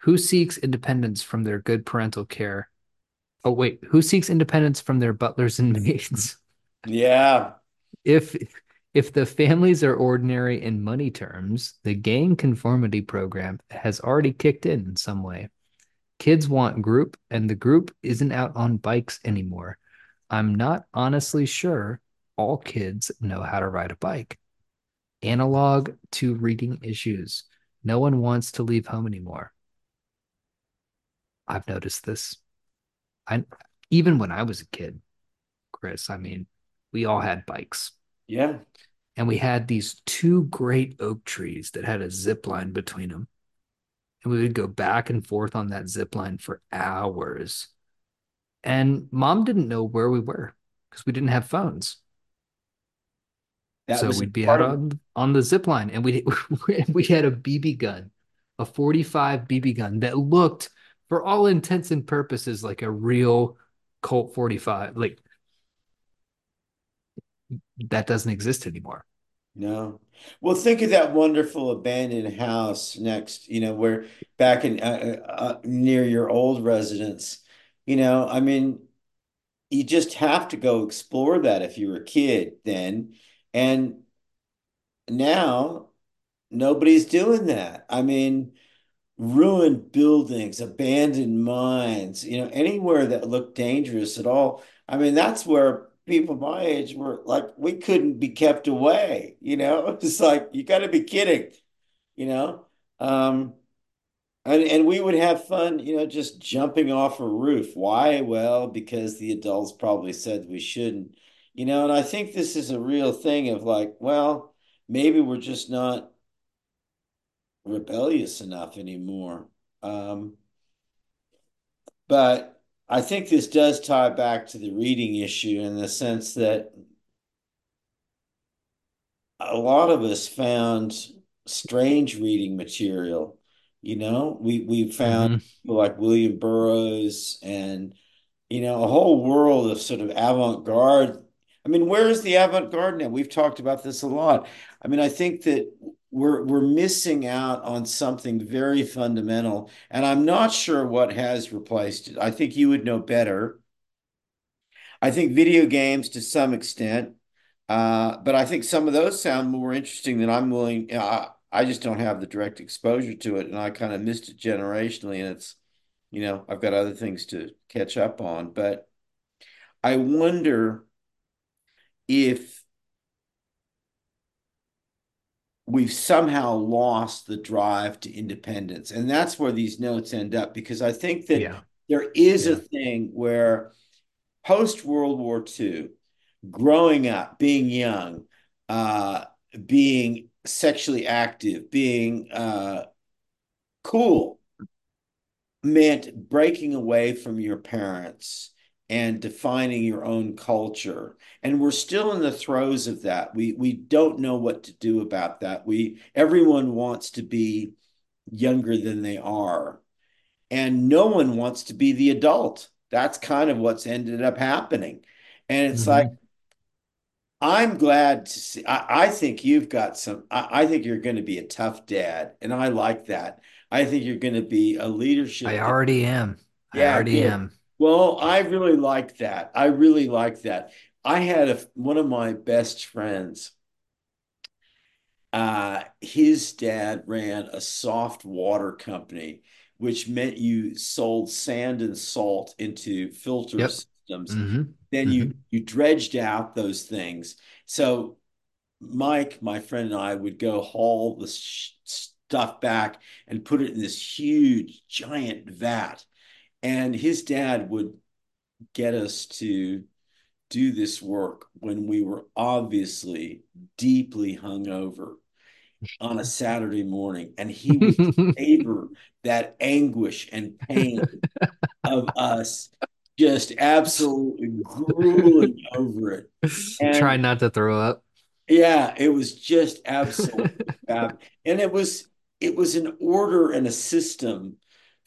Who seeks independence from their good parental care? Oh, wait, who seeks independence from their butlers and maids? Yeah. If if the families are ordinary in money terms, the gang conformity program has already kicked in in some way. Kids want group, and the group isn't out on bikes anymore. I'm not honestly sure all kids know how to ride a bike. Analog to reading issues. No one wants to leave home anymore. I've noticed this. I even when I was a kid, Chris, I mean, we all had bikes. Yeah. And we had these two great oak trees that had a zip line between them. And we would go back and forth on that zip line for hours. And mom didn't know where we were because we didn't have phones. That So we'd be out of on on the zip line and we we had a BB gun, a 45 BB gun that looked for all intents and purposes like a real Colt 45. Like that doesn't exist anymore. No. Well, think of that wonderful abandoned house next, you know, where back in uh, uh, uh, near your old residence. You know, I mean, you just have to go explore that if you were a kid then. And now nobody's doing that. I mean, ruined buildings, abandoned mines, you know, anywhere that looked dangerous at all. I mean, that's where people my age were like, we couldn't be kept away, you know? It's like, you got to be kidding, you know? Um, and, and we would have fun, you know, just jumping off a roof. Why? Well, because the adults probably said we shouldn't, you know, and I think this is a real thing of like, well, maybe we're just not rebellious enough anymore. Um, but I think this does tie back to the reading issue in the sense that a lot of us found strange reading material. You know, we we found Mm-hmm. like William Burroughs and you know, a whole world of sort of avant-garde. I mean, where is the avant-garde now? We've talked about this a lot. I mean, I think that we're we're missing out on something very fundamental, and I'm not sure what has replaced it. I think you would know better. I think video games to some extent, uh, but I think some of those sound more interesting than I'm willing. I, I just don't have the direct exposure to it, and I kind of missed it generationally, and it's, you know, I've got other things to catch up on. But I wonder if we've somehow lost the drive to independence. And that's where these notes end up, because I think that Yeah. there is a thing where post World War II, growing up, being young, uh, being sexually active, being uh, cool meant breaking away from your parents and defining your own culture. And we're still in the throes of that. We we don't know what to do about that. We everyone wants to be younger than they are, and no one wants to be the adult. That's kind of what's ended up happening. And it's like Mm-hmm. I'm glad to see. I, I think you've got some. I, I think you're going to be a tough dad, and I like that. I think you're going to be a leadership I already am. I Yeah, already good. am. Well, I really like that. I really like that. I had a, one of my best friends. Uh, his dad ran a soft water company, which meant you sold sand and salt into filter Yep. systems. Mm-hmm. Then Mm-hmm. you you dredged out those things. So Mike, my friend, and I would go haul the sh stuff back and put it in this huge, giant vat. And his dad would get us to do this work when we were obviously deeply hungover. on a Saturday morning, and he would savor that anguish and pain of us just absolutely grueling over it. Try not to throw up. yeah, it was just absolutely fab. And it was it was an order and a system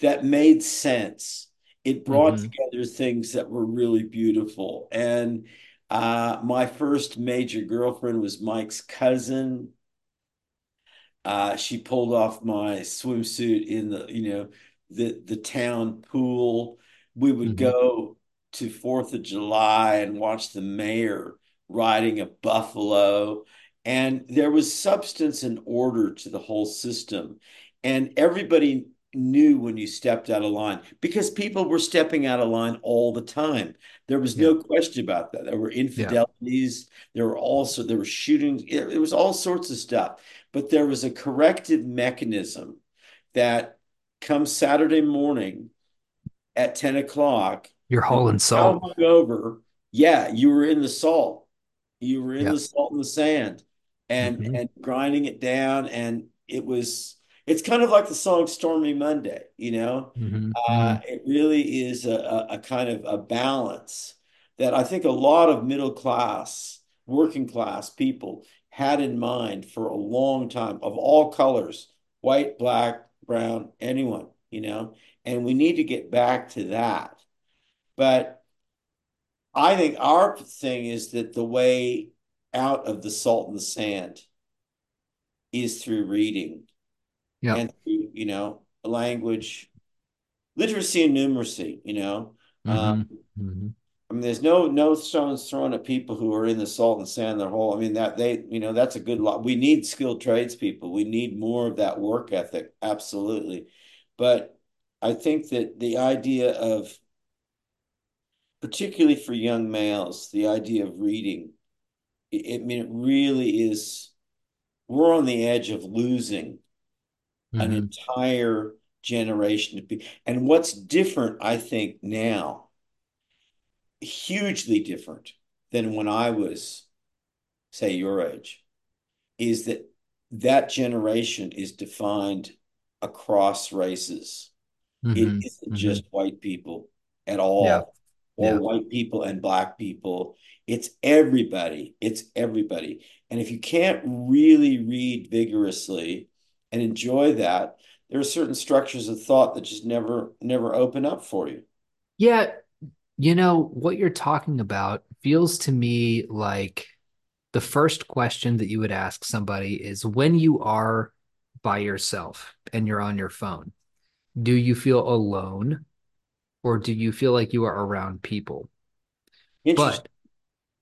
that made sense. It brought hmm together things that were really beautiful. And uh, my first major girlfriend was Mike's cousin. Uh, she pulled off my swimsuit in the, you know, the the town pool. We would hmm go to Fourth of July and watch the mayor riding a buffalo. And there was substance and order to the whole system. And everybody knew when you stepped out of line because people were stepping out of line all the time. There was Yeah. no question about that. There were Yeah. infidelities. There were also there were shootings. It, it was all sorts of stuff but there was a corrective mechanism that come Saturday morning at 10 o'clock, You're no hauling matter salt. hungover, yeah, you were in the salt. You were in Yeah. the salt and the sand and hmm and grinding it down. And it was it's kind of like the song Stormy Monday, you know. hmm Uh, hmm it really is a, a kind of a balance that I think a lot of middle class, working class people had in mind for a long time of all colors, white, black, brown, anyone, you know, and we need to get back to that. But I think our thing is that the way out of the salt and the sand is through reading Yep. and you know, language, literacy and numeracy, you know. Um, hmm hmm I mean, there's no no stones thrown at people who are in the salt and sand their whole. I mean, that they, you know, that's a good lot. We need skilled tradespeople. We need more of that work ethic, absolutely. But I think that the idea of, particularly for young males, the idea of reading, it, I mean, it really is, we're on the edge of losing an hmm entire generation of people. And what's different, I think, now, hugely different than when I was say your age, is that that generation is defined across races. It hmm isn't hmm just white people at Yeah. all, or Yeah. white people and black people. It's everybody. It's everybody. And if you can't really read vigorously and enjoy that, there are certain structures of thought that just never, never open up for you. Yeah. You know, what you're talking about feels to me like the first question that you would ask somebody is when you are by yourself and you're on your phone, do you feel alone or do you feel like you are around people? But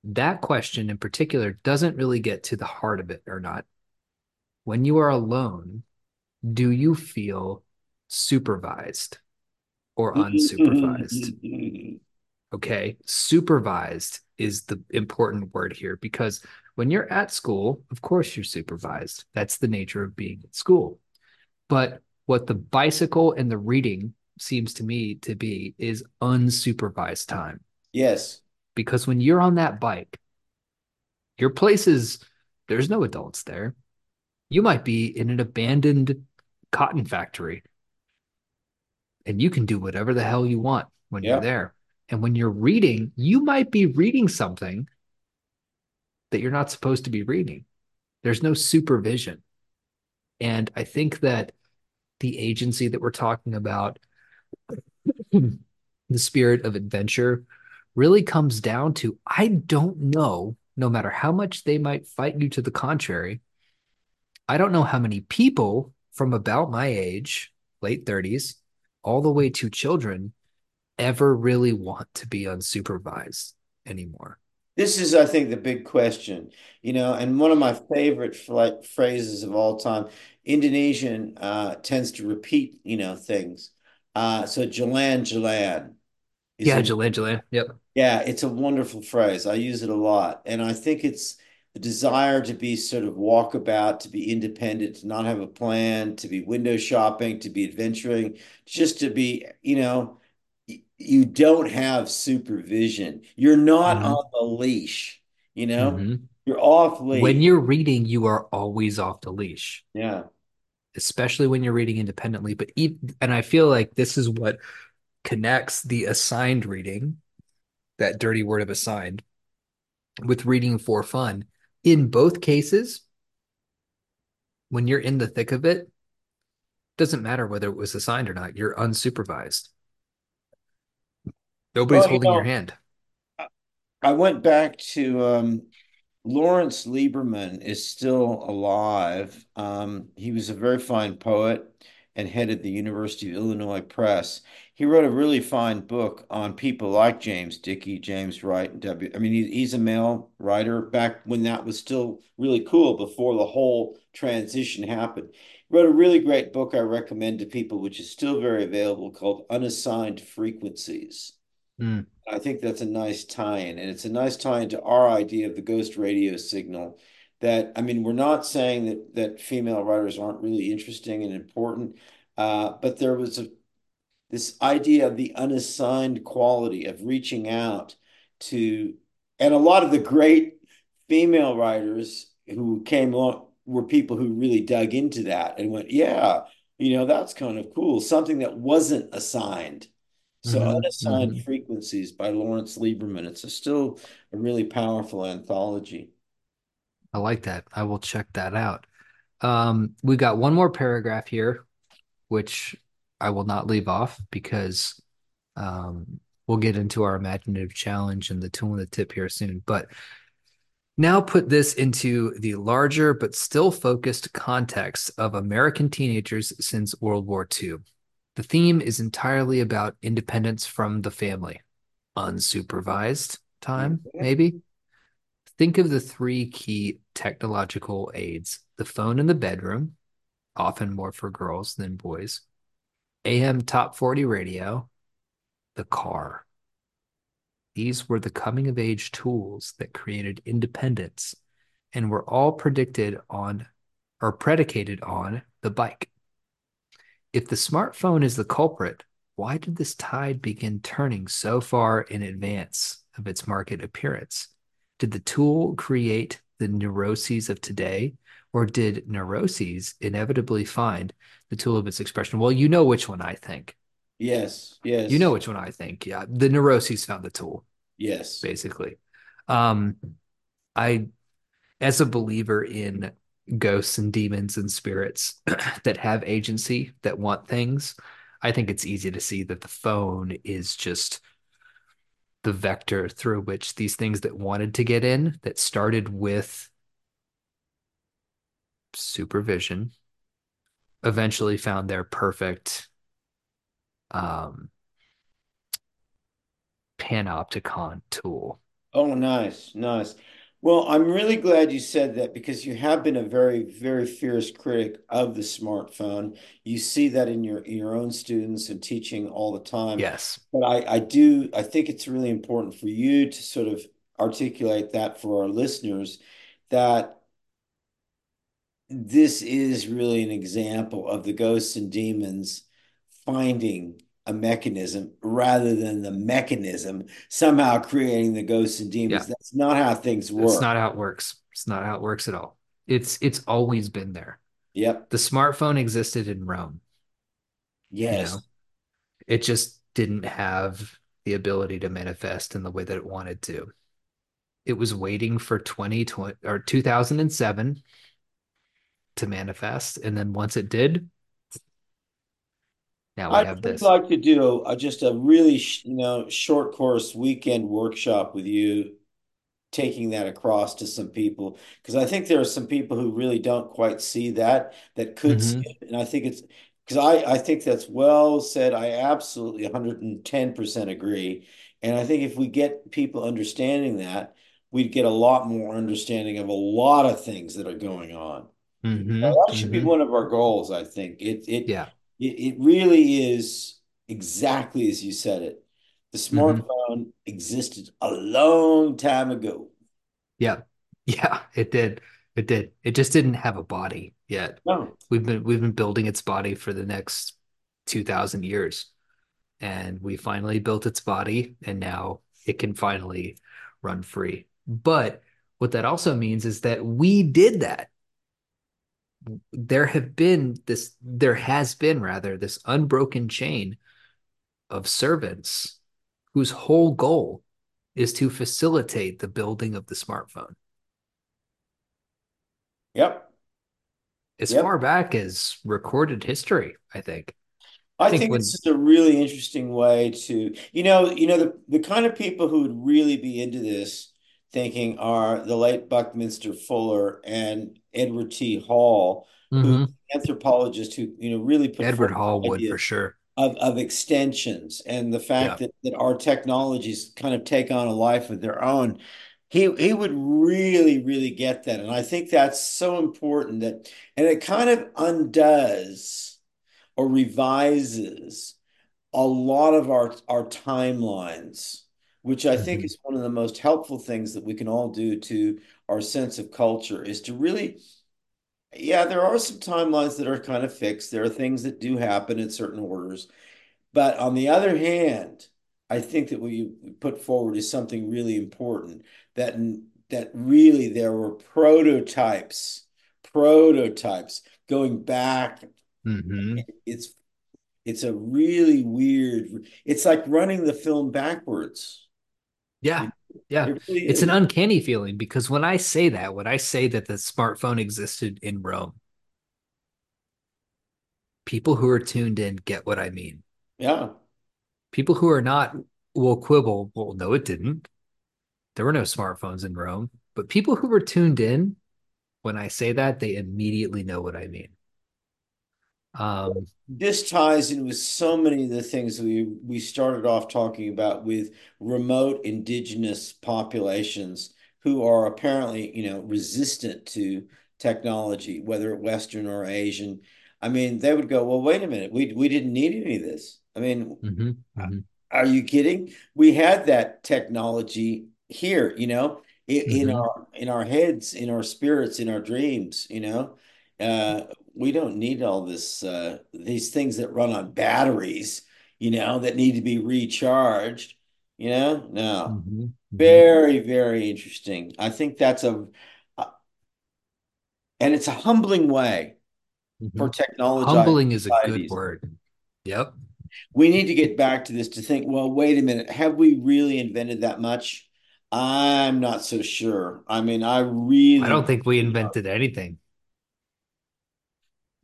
that question in particular doesn't really get to the heart of it or not. When you are alone, do you feel supervised or mm-hmm. unsupervised? Okay. Supervised is the important word here because when you're at school, of course you're supervised. That's the nature of being at school. But what the bicycle and the reading seems to me to be is unsupervised time. Yes. Because when you're on that bike, your place is there's no adults there. You might be in an abandoned cotton factory and you can do whatever the hell you want when you're there. And when you're reading, you might be reading something that you're not supposed to be reading. There's no supervision. And I think that the agency that we're talking about, the spirit of adventure, really comes down to I don't know, no matter how much they might fight you to the contrary, I don't know how many people from about my age, late 30s, all the way to children, ever really want to be unsupervised anymore. This is, I think, the big question, you know, and one of my favorite flight phrases of all time, Indonesian uh, tends to repeat, you know, things. Uh, so Jalan Jalan Yeah, a Jelangela. Yep. yeah, it's a wonderful phrase. I use it a lot. And I think it's the desire to be sort of walkabout, to be independent, to not have a plan, to be window shopping, to be adventuring, just to be, you know, you don't have supervision. You're not hmm on the leash, you know? hmm You're off leash. When you're reading, you are always off the leash, yeah. especially when you're reading independently. But even, and I feel like this is what connects the assigned reading, that dirty word of assigned, with reading for fun. In both cases, when you're in the thick of it, doesn't matter whether it was assigned or not. You're unsupervised. Nobody's Well, you holding your hand. I went back to um, Laurence Lieberman is still alive. Um, he was a very fine poet and headed the University of Illinois Press. He wrote a really fine book on people like James Dickey, James Wright, and W. I mean, he, he's a male writer back when that was still really cool before the whole transition happened. He wrote a really great book I recommend to people, which is still very available, called Unassigned Frequencies. Mm, I think that's a nice tie-in, and it's a nice tie-in to our idea of the ghost radio signal. That I mean, we're not saying that that female writers aren't really interesting and important, uh, but there was a this idea of the unassigned quality of reaching out to, and a lot of the great female writers who came along were people who really dug into that and went, yeah, you know, that's kind of cool, something that wasn't assigned. So hmm Unassigned hmm Frequencies by Laurence Lieberman. It's a still a really powerful anthology. I like that. I will check that out. Um, we got one more paragraph here, which I will not leave off because um, we'll get into our imaginative challenge and the tool and the tip here soon. But now put this into the larger but still focused context of American teenagers since World War II. The theme is entirely about independence from the family, unsupervised time, Mhm. maybe. Think of the three key technological aids the phone in the bedroom, often more for girls than boys, AM top 40 radio, the car. These were the coming of age tools that created independence and were all predicted on or predicated on the bike. If the smartphone is the culprit, why did this tide begin turning so far in advance of its market appearance? Did the tool create the neuroses of today, or did neuroses inevitably find the tool of its expression? Well, you know which one I think. Yes, yes. You know which one I think. Yeah, the neuroses found the tool, yes. basically. Um, I, as a believer in ghosts and demons and spirits that have agency, that want things, I think it's easy to see that the phone is just the vector through which these things that wanted to get in, that started with supervision, eventually found their perfect um, panopticon tool. Oh, nice, nice. Well, I'm really glad you said that because you have been a very, very fierce critic of the smartphone. You see that in your in your own students and teaching all the time. Yes. But I, I do, I think it's really important for you to sort of articulate that for our listeners that this is really an example of the ghosts and demons finding a mechanism rather than the mechanism somehow creating the ghosts and demons. Yeah. That's not how things work. It's not how it works. It's not how it works at all. It's it's always been there. Yep. The smartphone existed in Rome, you know. Yes. It just didn't have the ability to manifest in the way that it wanted to. It was waiting for 2020 or 2007 to manifest. And then once it did, now I'd have this. like to do a, just a really, sh- you know, short course weekend workshop with you taking that across to some people because I think there are some people who really don't quite see that that could see hmm it. And I think it's because I, I think that's well said. I absolutely 110% agree. And I think if we get people understanding that, we'd get a lot more understanding of a lot of things that are going on. hmm Well, that should be hmm one of our goals, I think. It it Yeah. It, it really is exactly as you said it. The hmm smartphone existed a long time ago. Yeah. Yeah, it did. It did. It just didn't have a body yet. No. We've been we've been building its body for the next 2000 years. And we finally built its body and now it can finally run free. But What that also means is that we did that. There have been this, there has been rather this unbroken chain of servants whose whole goal is to facilitate the building of the smartphone. Yep. As Yep. far back as recorded history, I think. I I think think it's when, just a really interesting way to, you know, you know, the, the kind of people who would really be into this thinking are the late Buckminster Fuller and Edward T. Hall, who Mhm. anthropologists who, you know, really put Edward Hall would for sure. of, of extensions and the fact Yeah. that, that our technologies kind of take on a life of their own. He he would really, really get that. And I think that's so important that, and it kind of undoes or revises a lot of our our timelines, which I think Mhm. is one of the most helpful things that we can all do to our sense of culture is to really, yeah, there are some timelines that are kind of fixed. There are things that do happen in certain orders. But on the other hand, I think that what you put forward is something really important that that really there were prototypes, prototypes going back. Mhm. It's it's a really weird, it's like running the film backwards. Yeah. Yeah. it really It's an uncanny feeling because when I say that, when I say that the smartphone existed in Rome, people who are tuned in get what I mean. Yeah. People who are not will quibble, well, no, it didn't. There were no smartphones in Rome. But people who were tuned in, when I say that, they immediately know what I mean. Um, This ties in with so many of the things we we started off talking about with remote indigenous populations who are apparently, you know, resistant to technology, whether Western or Asian. I mean, they would go, well, wait a minute, we we didn't need any of this. I mean, mhm, mhm, Are you kidding? We had that technology here, you know, in, in mhm, our in our heads, in our spirits, in our dreams, you know. Uh, we don't need all this uh, these things that run on batteries, you know, that need to be recharged, you know. No. mhm, mhm, Very, very interesting. I think that's a uh, and it's a humbling way for mhm. technologized Humbling is a good word. Yep. we need to get back to this to think, well, wait a minute, have we really invented that much? I'm not so sure. I mean, I really I don't think we invented anything.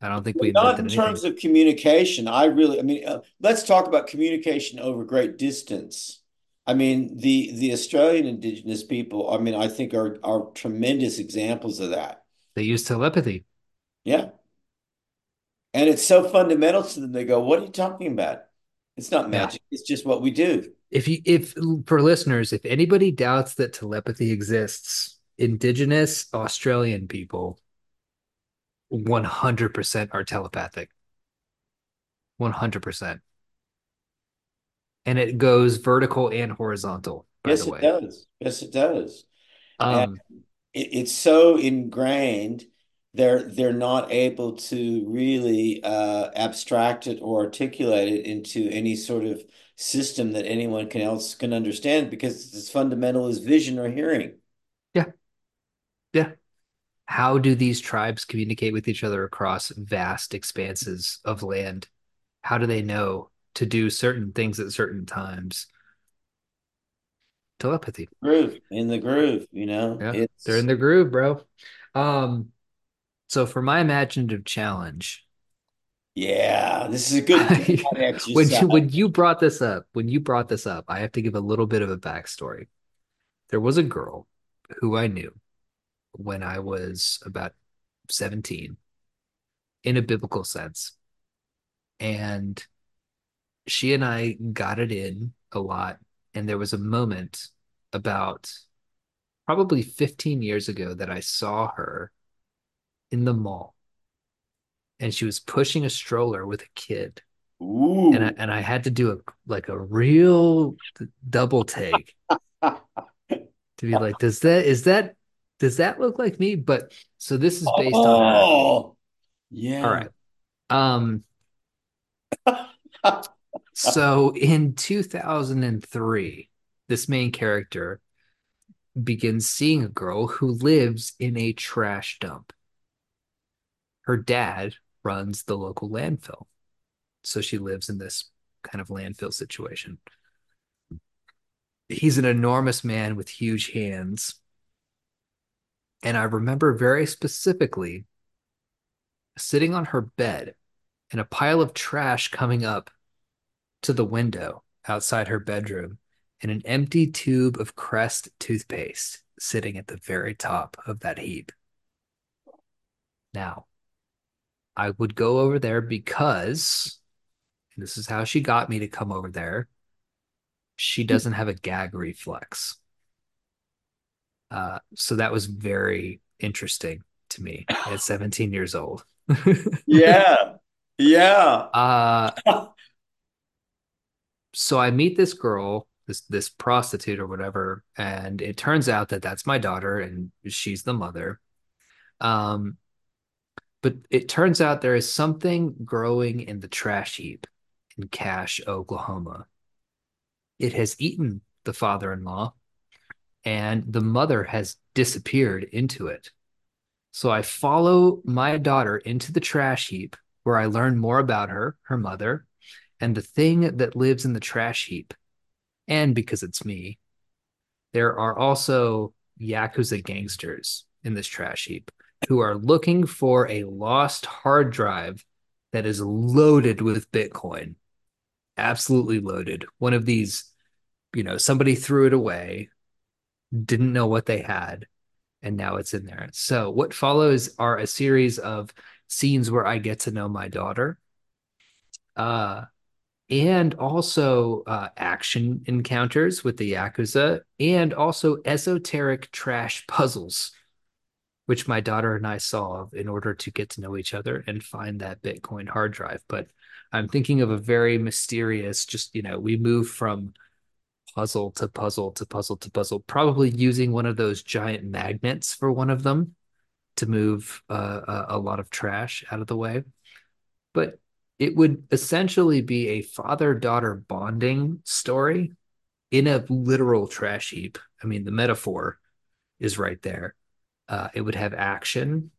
I don't think we not in anything. terms of communication. I really, I mean, uh, let's talk about communication over great distance. I mean, the the Australian Indigenous people, I mean, I think are are tremendous examples of that. They use telepathy. Yeah. And it's so fundamental to them. They go, what are you talking about? It's not Yeah. magic. It's just what we do. If you if for listeners, if anybody doubts that telepathy exists, indigenous Australian people 100% are telepathic. 100%. And it goes vertical and horizontal, by the Yes, it does. Yes, it does. Um, it, it's so ingrained, they're they're not able to really uh, abstract it or articulate it into any sort of system that anyone can else can understand because it's as fundamental as vision or hearing. yeah, yeah. How do these tribes communicate with each other across vast expanses of land? How do they know to do certain things at certain times? Telepathy. Groove in the groove, you know. Yeah, they're in the groove, bro. Um, so for my imaginative challenge, yeah, this is a good when you when you brought this up, when you brought this up, I have to give a little bit of a backstory. There was a girl who I knew when I was about 17 in a biblical sense. And she and I got it in a lot. And there was a moment about probably 15 years ago that I saw her in the mall and she was pushing a stroller with a kid. And I and I had to do a like a real double take to be like, does that is that does that look like me? But so this is based on. Oh, yeah. All right. Um, so in 2003, this main character begins seeing a girl who lives in a trash dump. Her dad runs the local landfill. So she lives in this kind of landfill situation. He's an enormous man with huge hands. And I remember very specifically sitting on her bed and a pile of trash coming up to the window outside her bedroom and an empty tube of Crest toothpaste sitting at the very top of that heap. Now, I would go over there because this is how she got me to come over there. She hmm. doesn't have a gag reflex. Uh, so that was very interesting to me at 17 years old. Yeah. Yeah. uh, so I meet this girl, this this prostitute or whatever, and it turns out that that's my daughter and she's the mother. Um, but it turns out there is something growing in the trash heap in Cache, Oklahoma. It has eaten the father-in-law, and the mother has disappeared into it. So I follow my daughter into the trash heap where I learn more about her, her mother, and the thing that lives in the trash heap. And because it's me, there are also Yakuza gangsters in this trash heap who are looking for a lost hard drive that is loaded with Bitcoin. Absolutely loaded. One of these, you know, somebody threw it away, didn't know what they had, and now it's in there. So, what follows are a series of scenes where I get to know my daughter. Uh, and also uh, action encounters with the Yakuza, and also esoteric trash puzzles, which my daughter and I solve in order to get to know each other and find that Bitcoin hard drive. But I'm thinking of a very mysterious, just, you know, we move from puzzle to puzzle to puzzle to puzzle, probably using one of those giant magnets for one of them to move uh, a, a lot of trash out of the way. But it would essentially be a father daughter bonding story in a literal trash heap. I mean, the metaphor is right there. Uh, it would have action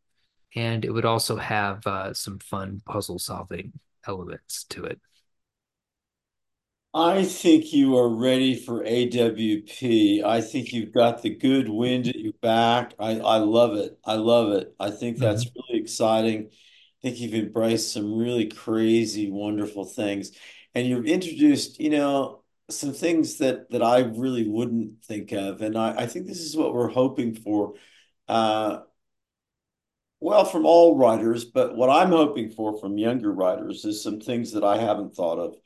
and it would also have uh, some fun puzzle solving elements to it. I think you are ready for AWP. I think you've got the good wind at your back. I, I love it. I love it. I think that's Mhm. really exciting. I think you've embraced some really crazy, wonderful things. And you've introduced, you know, some things that that I really wouldn't think of. And I, I think this is what we're hoping for. Uh, well, from all writers, but what I'm hoping for from younger writers is some things that I haven't thought of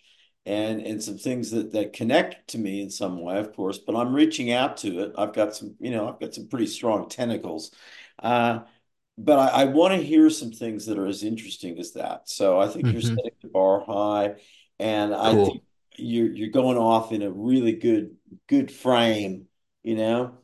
and and some things that that connect to me in some way, of course, but I'm reaching out to it. I've got some, you know, I've got some pretty strong tentacles. Uh, but I, I want to hear some things that are as interesting as that. So I think you're Mhm. setting the bar high, and I think you're you're going off in a really good good frame, you know.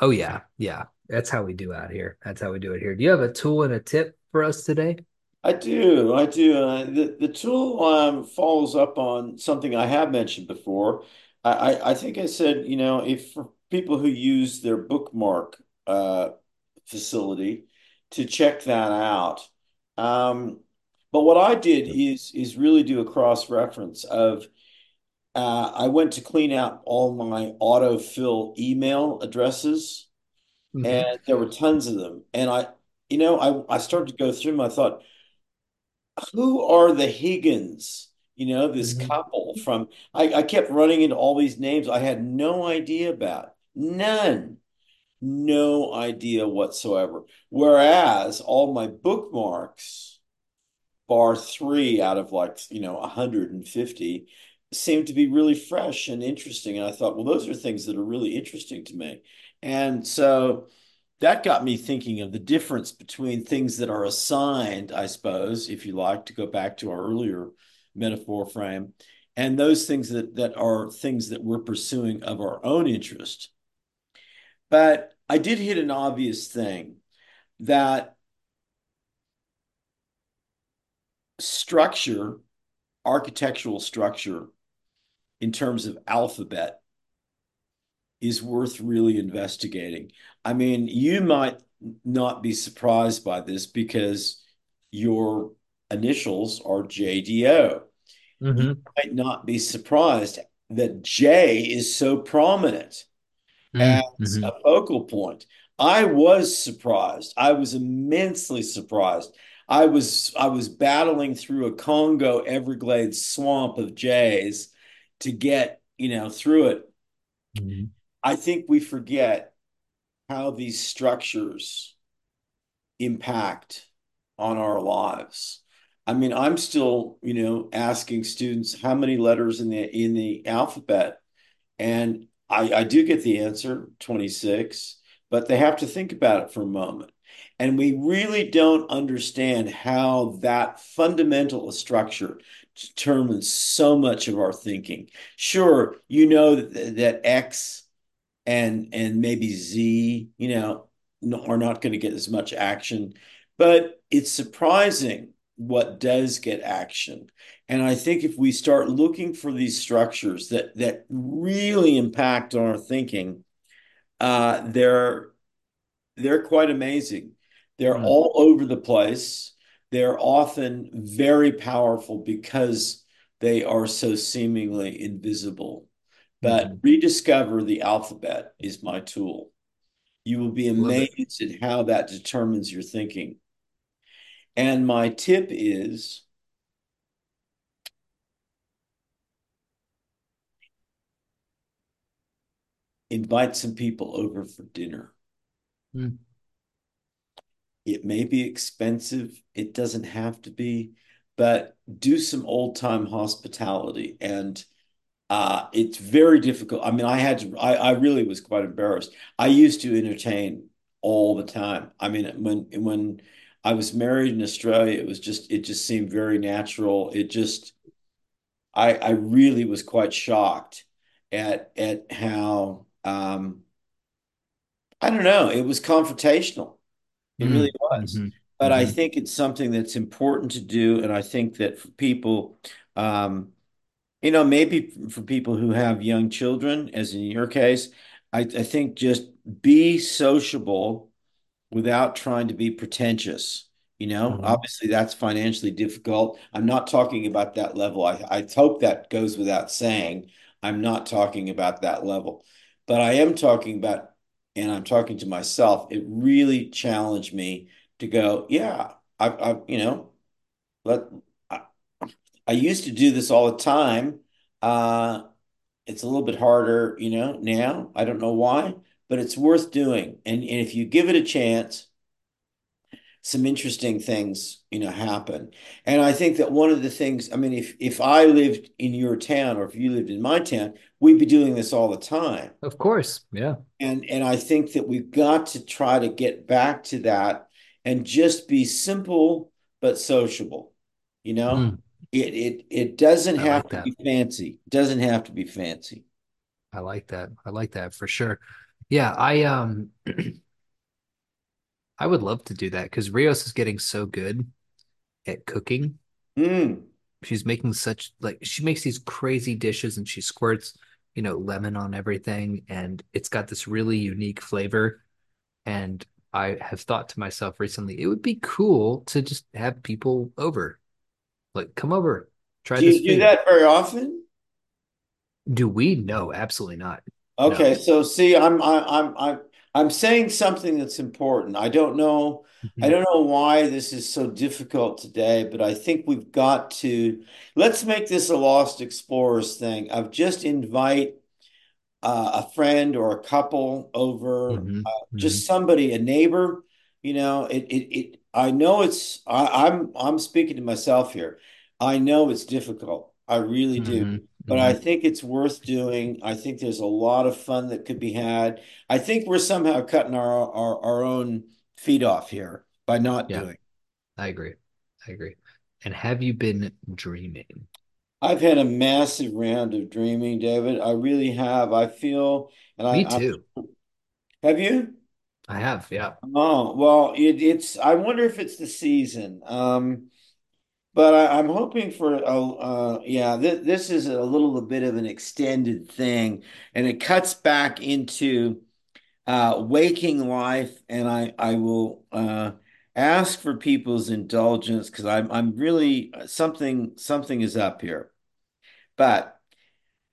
Oh, yeah. Yeah. That's how we do out here. That's how we do it here. Do you have a tool and a tip for us today? I do, I do. The the tool um, follows up on something I have mentioned before. I, I, I think I said, you know, if for people who use their bookmark uh, facility to check that out. Um, but what I did is is really do a cross reference of uh, I went to clean out all my autofill email addresses, and hmm there were tons of them. And I, you know, I I started to go through them. I thought who are the Higgins? You know, this hmm couple from, I, I kept running into all these names I had no idea about. None. No idea whatsoever. Whereas all my bookmarks, bar three out of like, you know, 150, seemed to be really fresh and interesting. And I thought, well, those are things that are really interesting to me. And so, that got me thinking of the difference between things that are assigned, I suppose, if you like, to go back to our earlier metaphor frame, and those things that that are things that we're pursuing of our own interest. But I did hit an obvious thing that structure, architectural structure in terms of alphabet is worth really investigating. I mean, you might not be surprised by this because your initials are JDO. You hmm might not be surprised that J is so prominent as hmm a focal point. I was surprised. I was immensely surprised. I was I was battling through a Congo Everglades swamp of J's to get, you know, through it. I think we forget how these structures impact on our lives. I mean, I'm still, you know, asking students how many letters in the in the alphabet, and I, I do get the answer 26, but they have to think about it for a moment. And we really don't understand how that fundamental structure determines so much of our thinking. Sure, you know that, that X and and maybe Z, you know, are not going to get as much action. But it's surprising what does get action. And I think if we start looking for these structures that that really impact on our thinking, uh, they're they're quite amazing. They're hmm all over the place. They're often very powerful because they are so seemingly invisible. But hmm rediscover the alphabet is my tool. You will be amazed at how that determines your thinking. And my tip is invite some people over for dinner. Mm. It may be expensive, it doesn't have to be, but do some old time hospitality. And uh, it's very difficult. I mean, I had to, I, I really was quite embarrassed. I used to entertain all the time. I mean, when, when I was married in Australia, it was just, it just seemed very natural. It just, I, I really was quite shocked at, at how, um, I don't know, it was confrontational. It really Mm. was. hmm But I hmm think it's something that's important to do. And I think that for people, um, you know, maybe for people who have young children, as in your case, I, I think just be sociable without trying to be pretentious. You know, hmm obviously that's financially difficult. I'm not talking about that level. I, I hope that goes without saying. I'm not talking about that level, but I am talking about, and I'm talking to myself. It really challenged me to go, yeah, I, I, you know, let, I, used to do this all the time. Uh, it's a little bit harder, you know, now. I don't know why, but it's worth doing. And, and if you give it a chance, some interesting things, you know, happen. And I think that one of the things, I mean, if if I lived in your town or if you lived in my town, we'd be doing this all the time. Of course. Yeah. And and I think that we've got to try to get back to that and just be simple but sociable. You know, Mm. It it it doesn't I have like to that. be fancy. It doesn't have to be fancy. I like that. I like that for sure. Yeah, I um I would love to do that because Rios is getting so good at cooking. Mm. She's making such like she makes these crazy dishes and she squirts, you know, lemon on everything and it's got this really unique flavor. And I have thought to myself recently, it would be cool to just have people over. Like, come over, try Do you do food. that very often? Do we? No, absolutely not. No. Okay, so see, I'm I, I'm I'm I'm saying something that's important. I don't know I Mhm. don't know why this is so difficult today, but I think we've got to let's make this a Lost Explorers thing of just invite uh, a friend or a couple over, hmm uh, hmm just somebody, a neighbor. You know, it it it. I know it's. I, I'm I'm speaking to myself here. I know it's difficult. I really do, hmm but I hmm think it's worth doing. I think there's a lot of fun that could be had. I think we're somehow cutting our our, our own feet off here by not Yeah, doing. I agree. I agree. And have you been dreaming? I've had a massive round of dreaming, David. I really have. I feel, and I, Me too. Have you? I have. Yeah. Oh, well, it, it's, I wonder if it's the season. Um, But I, I'm hoping for a uh, yeah. Th this is a little bit of an extended thing, and it cuts back into uh, waking life, and I I will uh, ask for people's indulgence because I'm I'm really something something is up here. But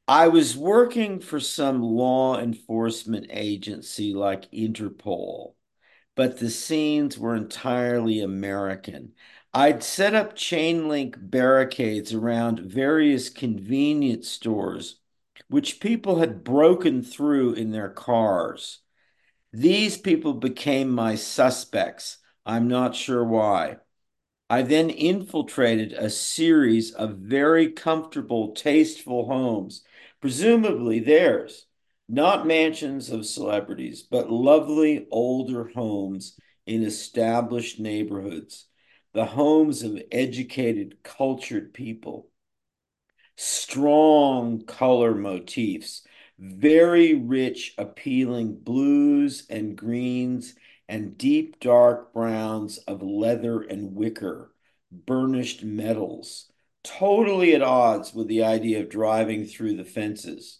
I was working for some law enforcement agency like Interpol, but the scenes were entirely American. I'd set up chain link barricades around various convenience stores, which people had broken through in their cars. These people became my suspects. I'm not sure why. I then infiltrated a series of very comfortable, tasteful homes, presumably theirs, not mansions of celebrities, but lovely older homes in established neighborhoods, the homes of educated, cultured people. Strong color motifs, very rich, appealing blues and greens, and deep dark browns of leather and wicker, burnished metals, totally at odds with the idea of driving through the fences.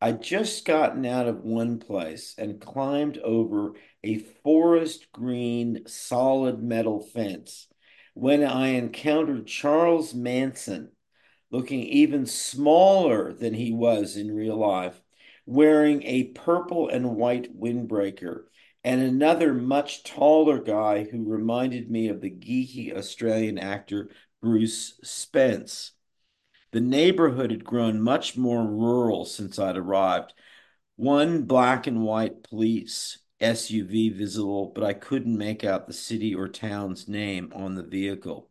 I'd just gotten out of one place and climbed over a forest green solid metal fence when I encountered Charles Manson looking even smaller than he was in real life, wearing a purple and white windbreaker, and another much taller guy who reminded me of the geeky Australian actor Bruce Spence. The neighborhood had grown much more rural since I'd arrived. One black and white police SUV visible, but I couldn't make out the city or town's name on the vehicle.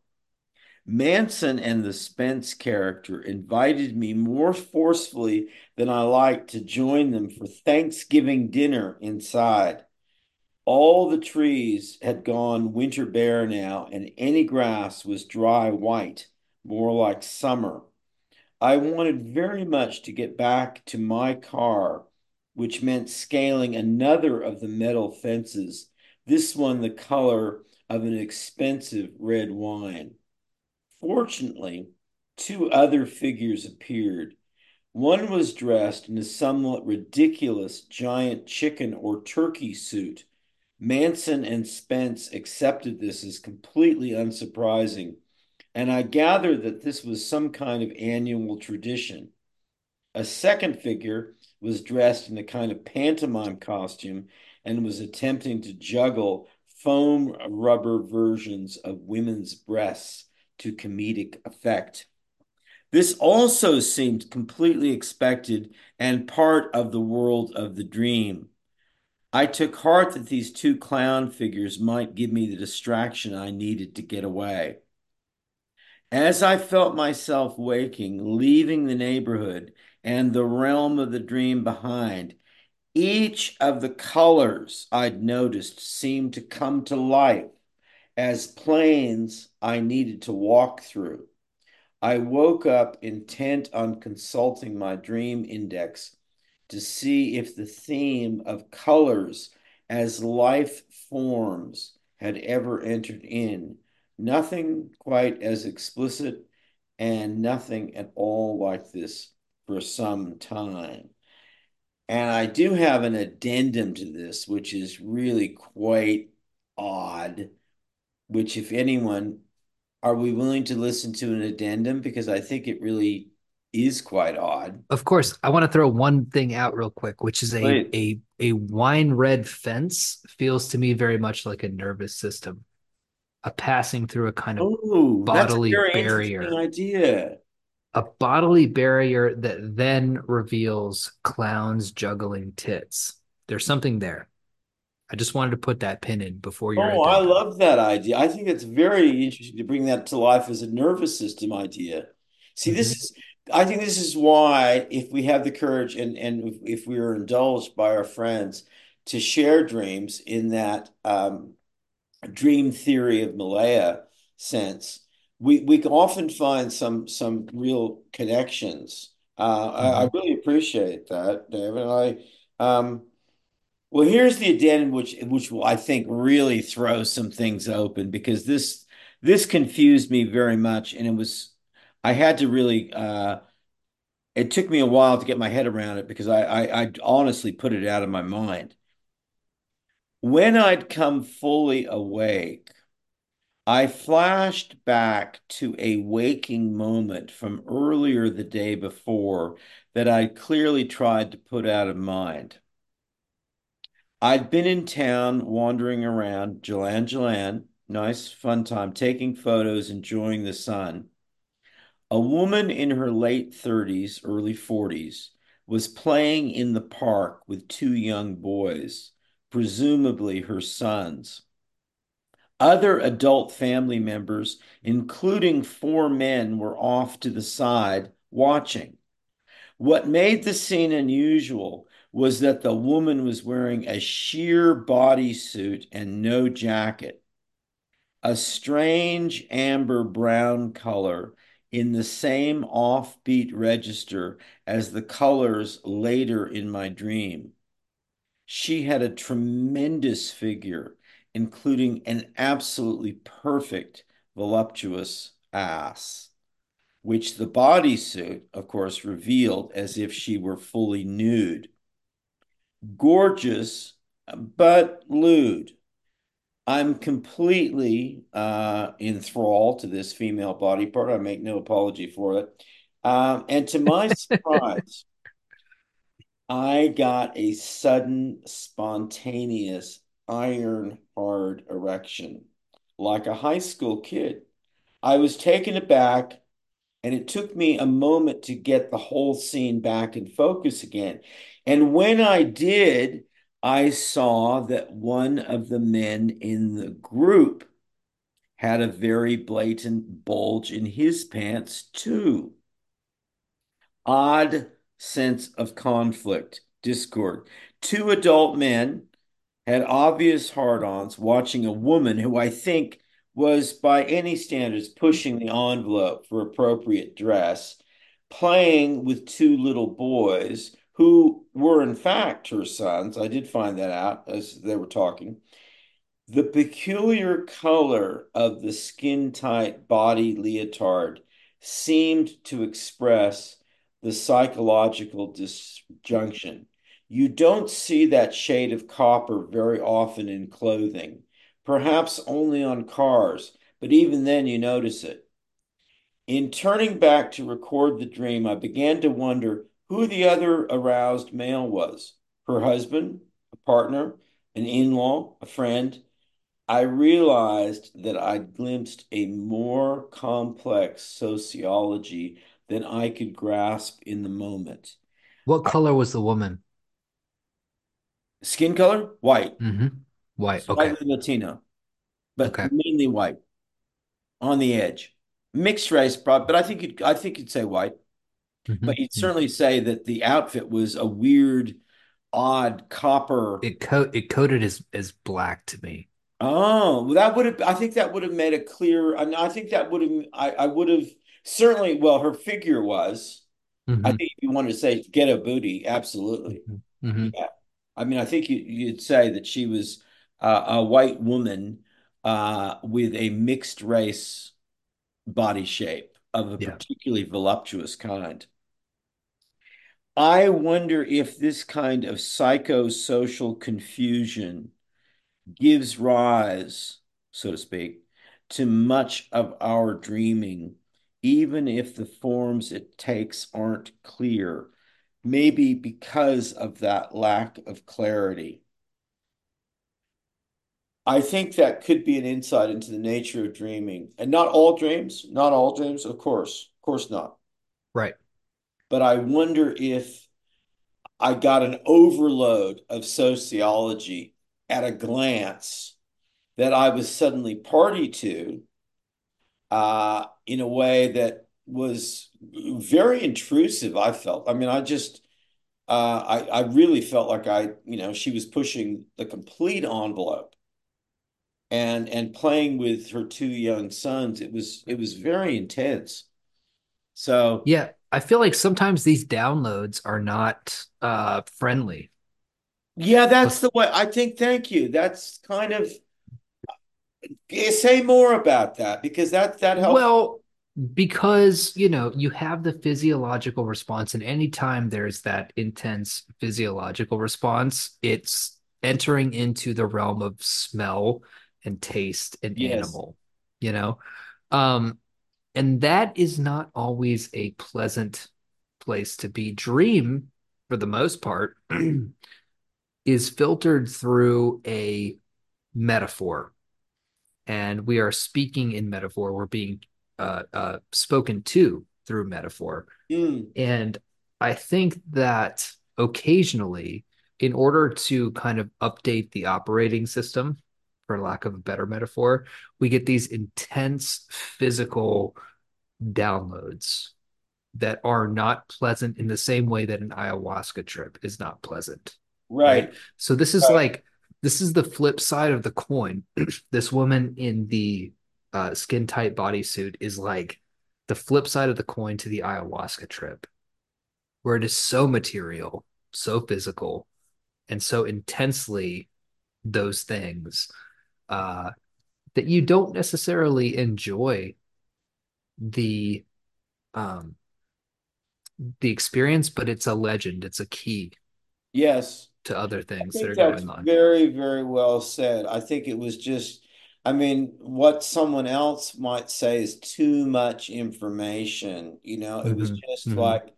Manson and the Spence character invited me more forcefully than I liked to join them for Thanksgiving dinner inside. All the trees had gone winter bare now, and any grass was dry white, more like summer. I wanted very much to get back to my car, which meant scaling another of the metal fences, this one the color of an expensive red wine. Fortunately, two other figures appeared. One was dressed in a somewhat ridiculous giant chicken or turkey suit. Manson and Spence accepted this as completely unsurprising, and I gathered that this was some kind of annual tradition. A second figure was dressed in a kind of pantomime costume and was attempting to juggle foam rubber versions of women's breasts to comedic effect. This also seemed completely expected and part of the world of the dream. I took heart that these two clown figures might give me the distraction I needed to get away. As I felt myself waking, leaving the neighborhood and the realm of the dream behind, each of the colors I'd noticed seemed to come to life as planes I needed to walk through. I woke up intent on consulting my dream index to see if the theme of colors as life forms had ever entered in. Nothing quite as explicit and nothing at all like this for some time. And I do have an addendum to this, which is really quite odd which, if anyone, are we willing to listen to an addendum? Because I think it really is quite odd. Of course, I want to throw one thing out real quick, which is a Right. a a wine red fence feels to me very much like a nervous system, a passing through a kind of Oh, that's a bodily barrier, idea. a bodily barrier that then reveals clowns juggling tits. There's something there. I just wanted to put that pin in before you. Oh, I love that idea. I think it's very interesting to bring that to life as a nervous system idea. See, this Mhm. is, I think this is why if we have the courage and and if, we are indulged by our friends to share dreams in that um, dream theory of Malaya sense, we we can often find some some real connections. Uh, I, I Mhm. really appreciate that, David. And I um, well, here's the addendum, which which will I think really throw some things open because this this confused me very much, and it was I had to really uh it took me a while to get my head around it because I I, I honestly put it out of my mind. When I'd come fully awake, I flashed back to a waking moment from earlier the day before that I'd clearly tried to put out of mind. I'd been in town wandering around, Jalan Jalan, nice fun time, taking photos, enjoying the sun. A woman in her late 30s, early 40s, was playing in the park with two young boys, presumably her sons. Other adult family members, including four men, were off to the side watching. What made the scene unusual was that the woman was wearing a sheer bodysuit and no jacket, a strange amber brown color in the same offbeat register as the colors later in my dream. She had a tremendous figure, including an absolutely perfect, voluptuous ass, which the bodysuit, of course, revealed as if she were fully nude. Gorgeous, but lewd. I'm completely uh, enthralled to this female body part. I make no apology for it. Um, and to my surprise, I got a sudden, spontaneous, iron hard erection, like a high school kid. I was taken aback, and it took me a moment to get the whole scene back in focus again. And when I did, I saw that one of the men in the group had a very blatant bulge in his pants, too. Odd sense of conflict, discord. Two adult men had obvious hard ons watching a woman who I think was, by any standards, pushing the envelope for appropriate dress, playing with two little boys who were, in fact, her sons. I did find that out as they were talking. The peculiar color of the skin tight body leotard seemed to express the psychological disjunction. You don't see that shade of copper very often in clothing, perhaps only on cars, but even then you notice it. In turning back to record the dream, I began to wonder who the other aroused male was her husband, a partner, an in law, a friend. I realized that I'd glimpsed a more complex sociology than I could grasp in the moment. What color was the woman? Skin color, white, hmm White. Okay. slightly Latino, but Okay. mainly white on the edge. Mixed race, but I think you'd, I think you'd say white. But you'd hmm certainly say that the outfit was a weird, odd copper. It co it coded as as black to me. Oh, well, that would have, I think that would have made a clear, I, I think that would have, I, I would have certainly, well, her figure was, I hmm think you wanted to say get a booty, absolutely. hmm hmm Yeah. I mean, I think you, you'd say that she was uh, a white woman uh, with a mixed race body shape of a Yeah. particularly voluptuous kind. I wonder if this kind of psychosocial confusion gives rise, so to speak, to much of our dreaming, even if the forms it takes aren't clear, maybe because of that lack of clarity. I think that could be an insight into the nature of dreaming. And not all dreams, not all dreams, of course, of course not. Right. But I wonder if I got an overload of sociology at a glance that I was suddenly party to uh, in a way that was very intrusive, I felt. I mean, I just, uh, I, I really felt like I, you know, she was pushing the complete envelope and and playing with her two young sons. It was it was very intense. So Yeah. I feel like sometimes these downloads are not uh friendly. yeah, that's the way I think. Thank you. That's kind of Say more about that because that that helps. Well, because, you know, you have the physiological response, and anytime there's that intense physiological response, it's entering into the realm of smell and taste and Yes. animal, you know? Um, and that is not always a pleasant place to be. Dream, for the most part, is filtered through a metaphor and we are speaking in metaphor. We're being uh, uh, spoken to through metaphor. Mm, And I think that occasionally, in order to kind of update the operating system, for lack of a better metaphor, we get these intense physical downloads that are not pleasant in the same way that an ayahuasca trip is not pleasant, right? right. So this is Right. like this is the flip side of the coin. this woman in the uh, skin tight bodysuit is like the flip side of the coin to the ayahuasca trip, where it is so material, so physical, and so intensely those things uh, that you don't necessarily enjoy the um, the experience, but it's a legend. It's a key Yes. to other things that are going on. very, very well said. I think it was just, I mean, what someone else might say is too much information. You know, it was hmm just hmm like,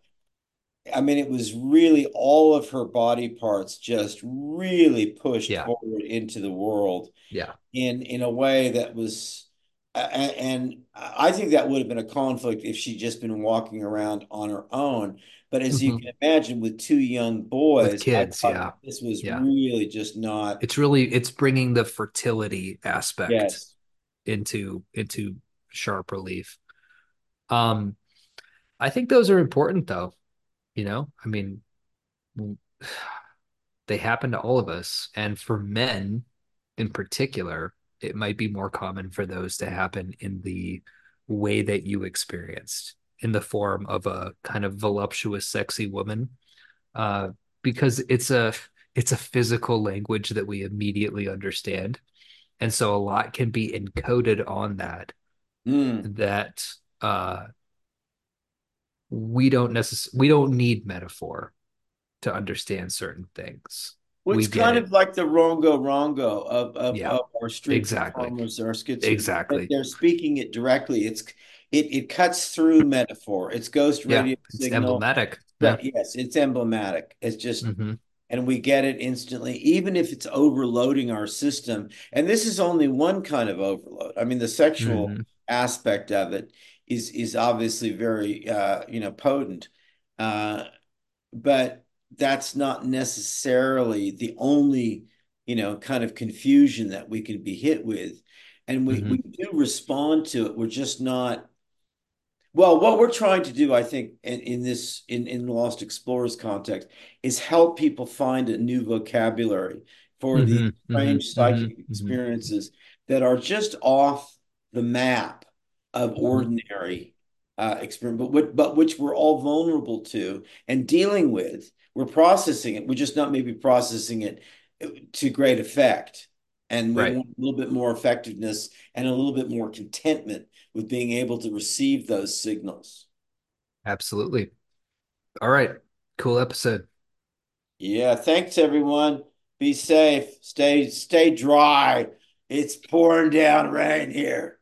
I mean, it was really all of her body parts just really pushed Yeah. forward into the world Yeah. in in a way that was and I think that would have been a conflict if she'd just been walking around on her own. But as you hmm can imagine, with two young boys, I kids. Yeah. this was Yeah. really just not, It's really it's bringing the fertility aspect yes. into into sharp relief. Um, I think those are important though, you know? I mean, they happen to all of us. And for men in particular, it might be more common for those to happen in the way that you experienced, in the form of a kind of voluptuous, sexy woman. Uh, because it's a it's a physical language that we immediately understand. And so a lot can be encoded on that Mm. that uh we don't necessarily we don't need metaphor to understand certain things. Well, We it's get kind it. of like the Rongo Rongo of, of, Yeah, of our street exactly. performers or schizo. Exactly. They're speaking it directly. It's it it cuts through metaphor. It's ghost Yeah, radio it's signal. emblematic. Yeah. Yes, it's emblematic. It's just hmm and we get it instantly, even if it's overloading our system. And this is only one kind of overload. I mean, the sexual hmm aspect of it is is obviously very uh, you know potent. Uh, but that's not necessarily the only, you know, kind of confusion that we can be hit with. And we, we hmm do respond to it. We're just not, well, what we're trying to do, I think, in, in this in, in Lost Explorers context, is help people find a new vocabulary for these hmm hmm strange hmm psychic hmm experiences that are just off the map of hmm ordinary uh, experience, but but which we're all vulnerable to and dealing with. We're processing it. We're just not maybe processing it to great effect. And we Right. want a little bit more effectiveness and a little bit more contentment with being able to receive those signals. Absolutely. All right. Cool episode. Yeah, thanks everyone. Be safe. Stay stay dry. It's pouring down rain here.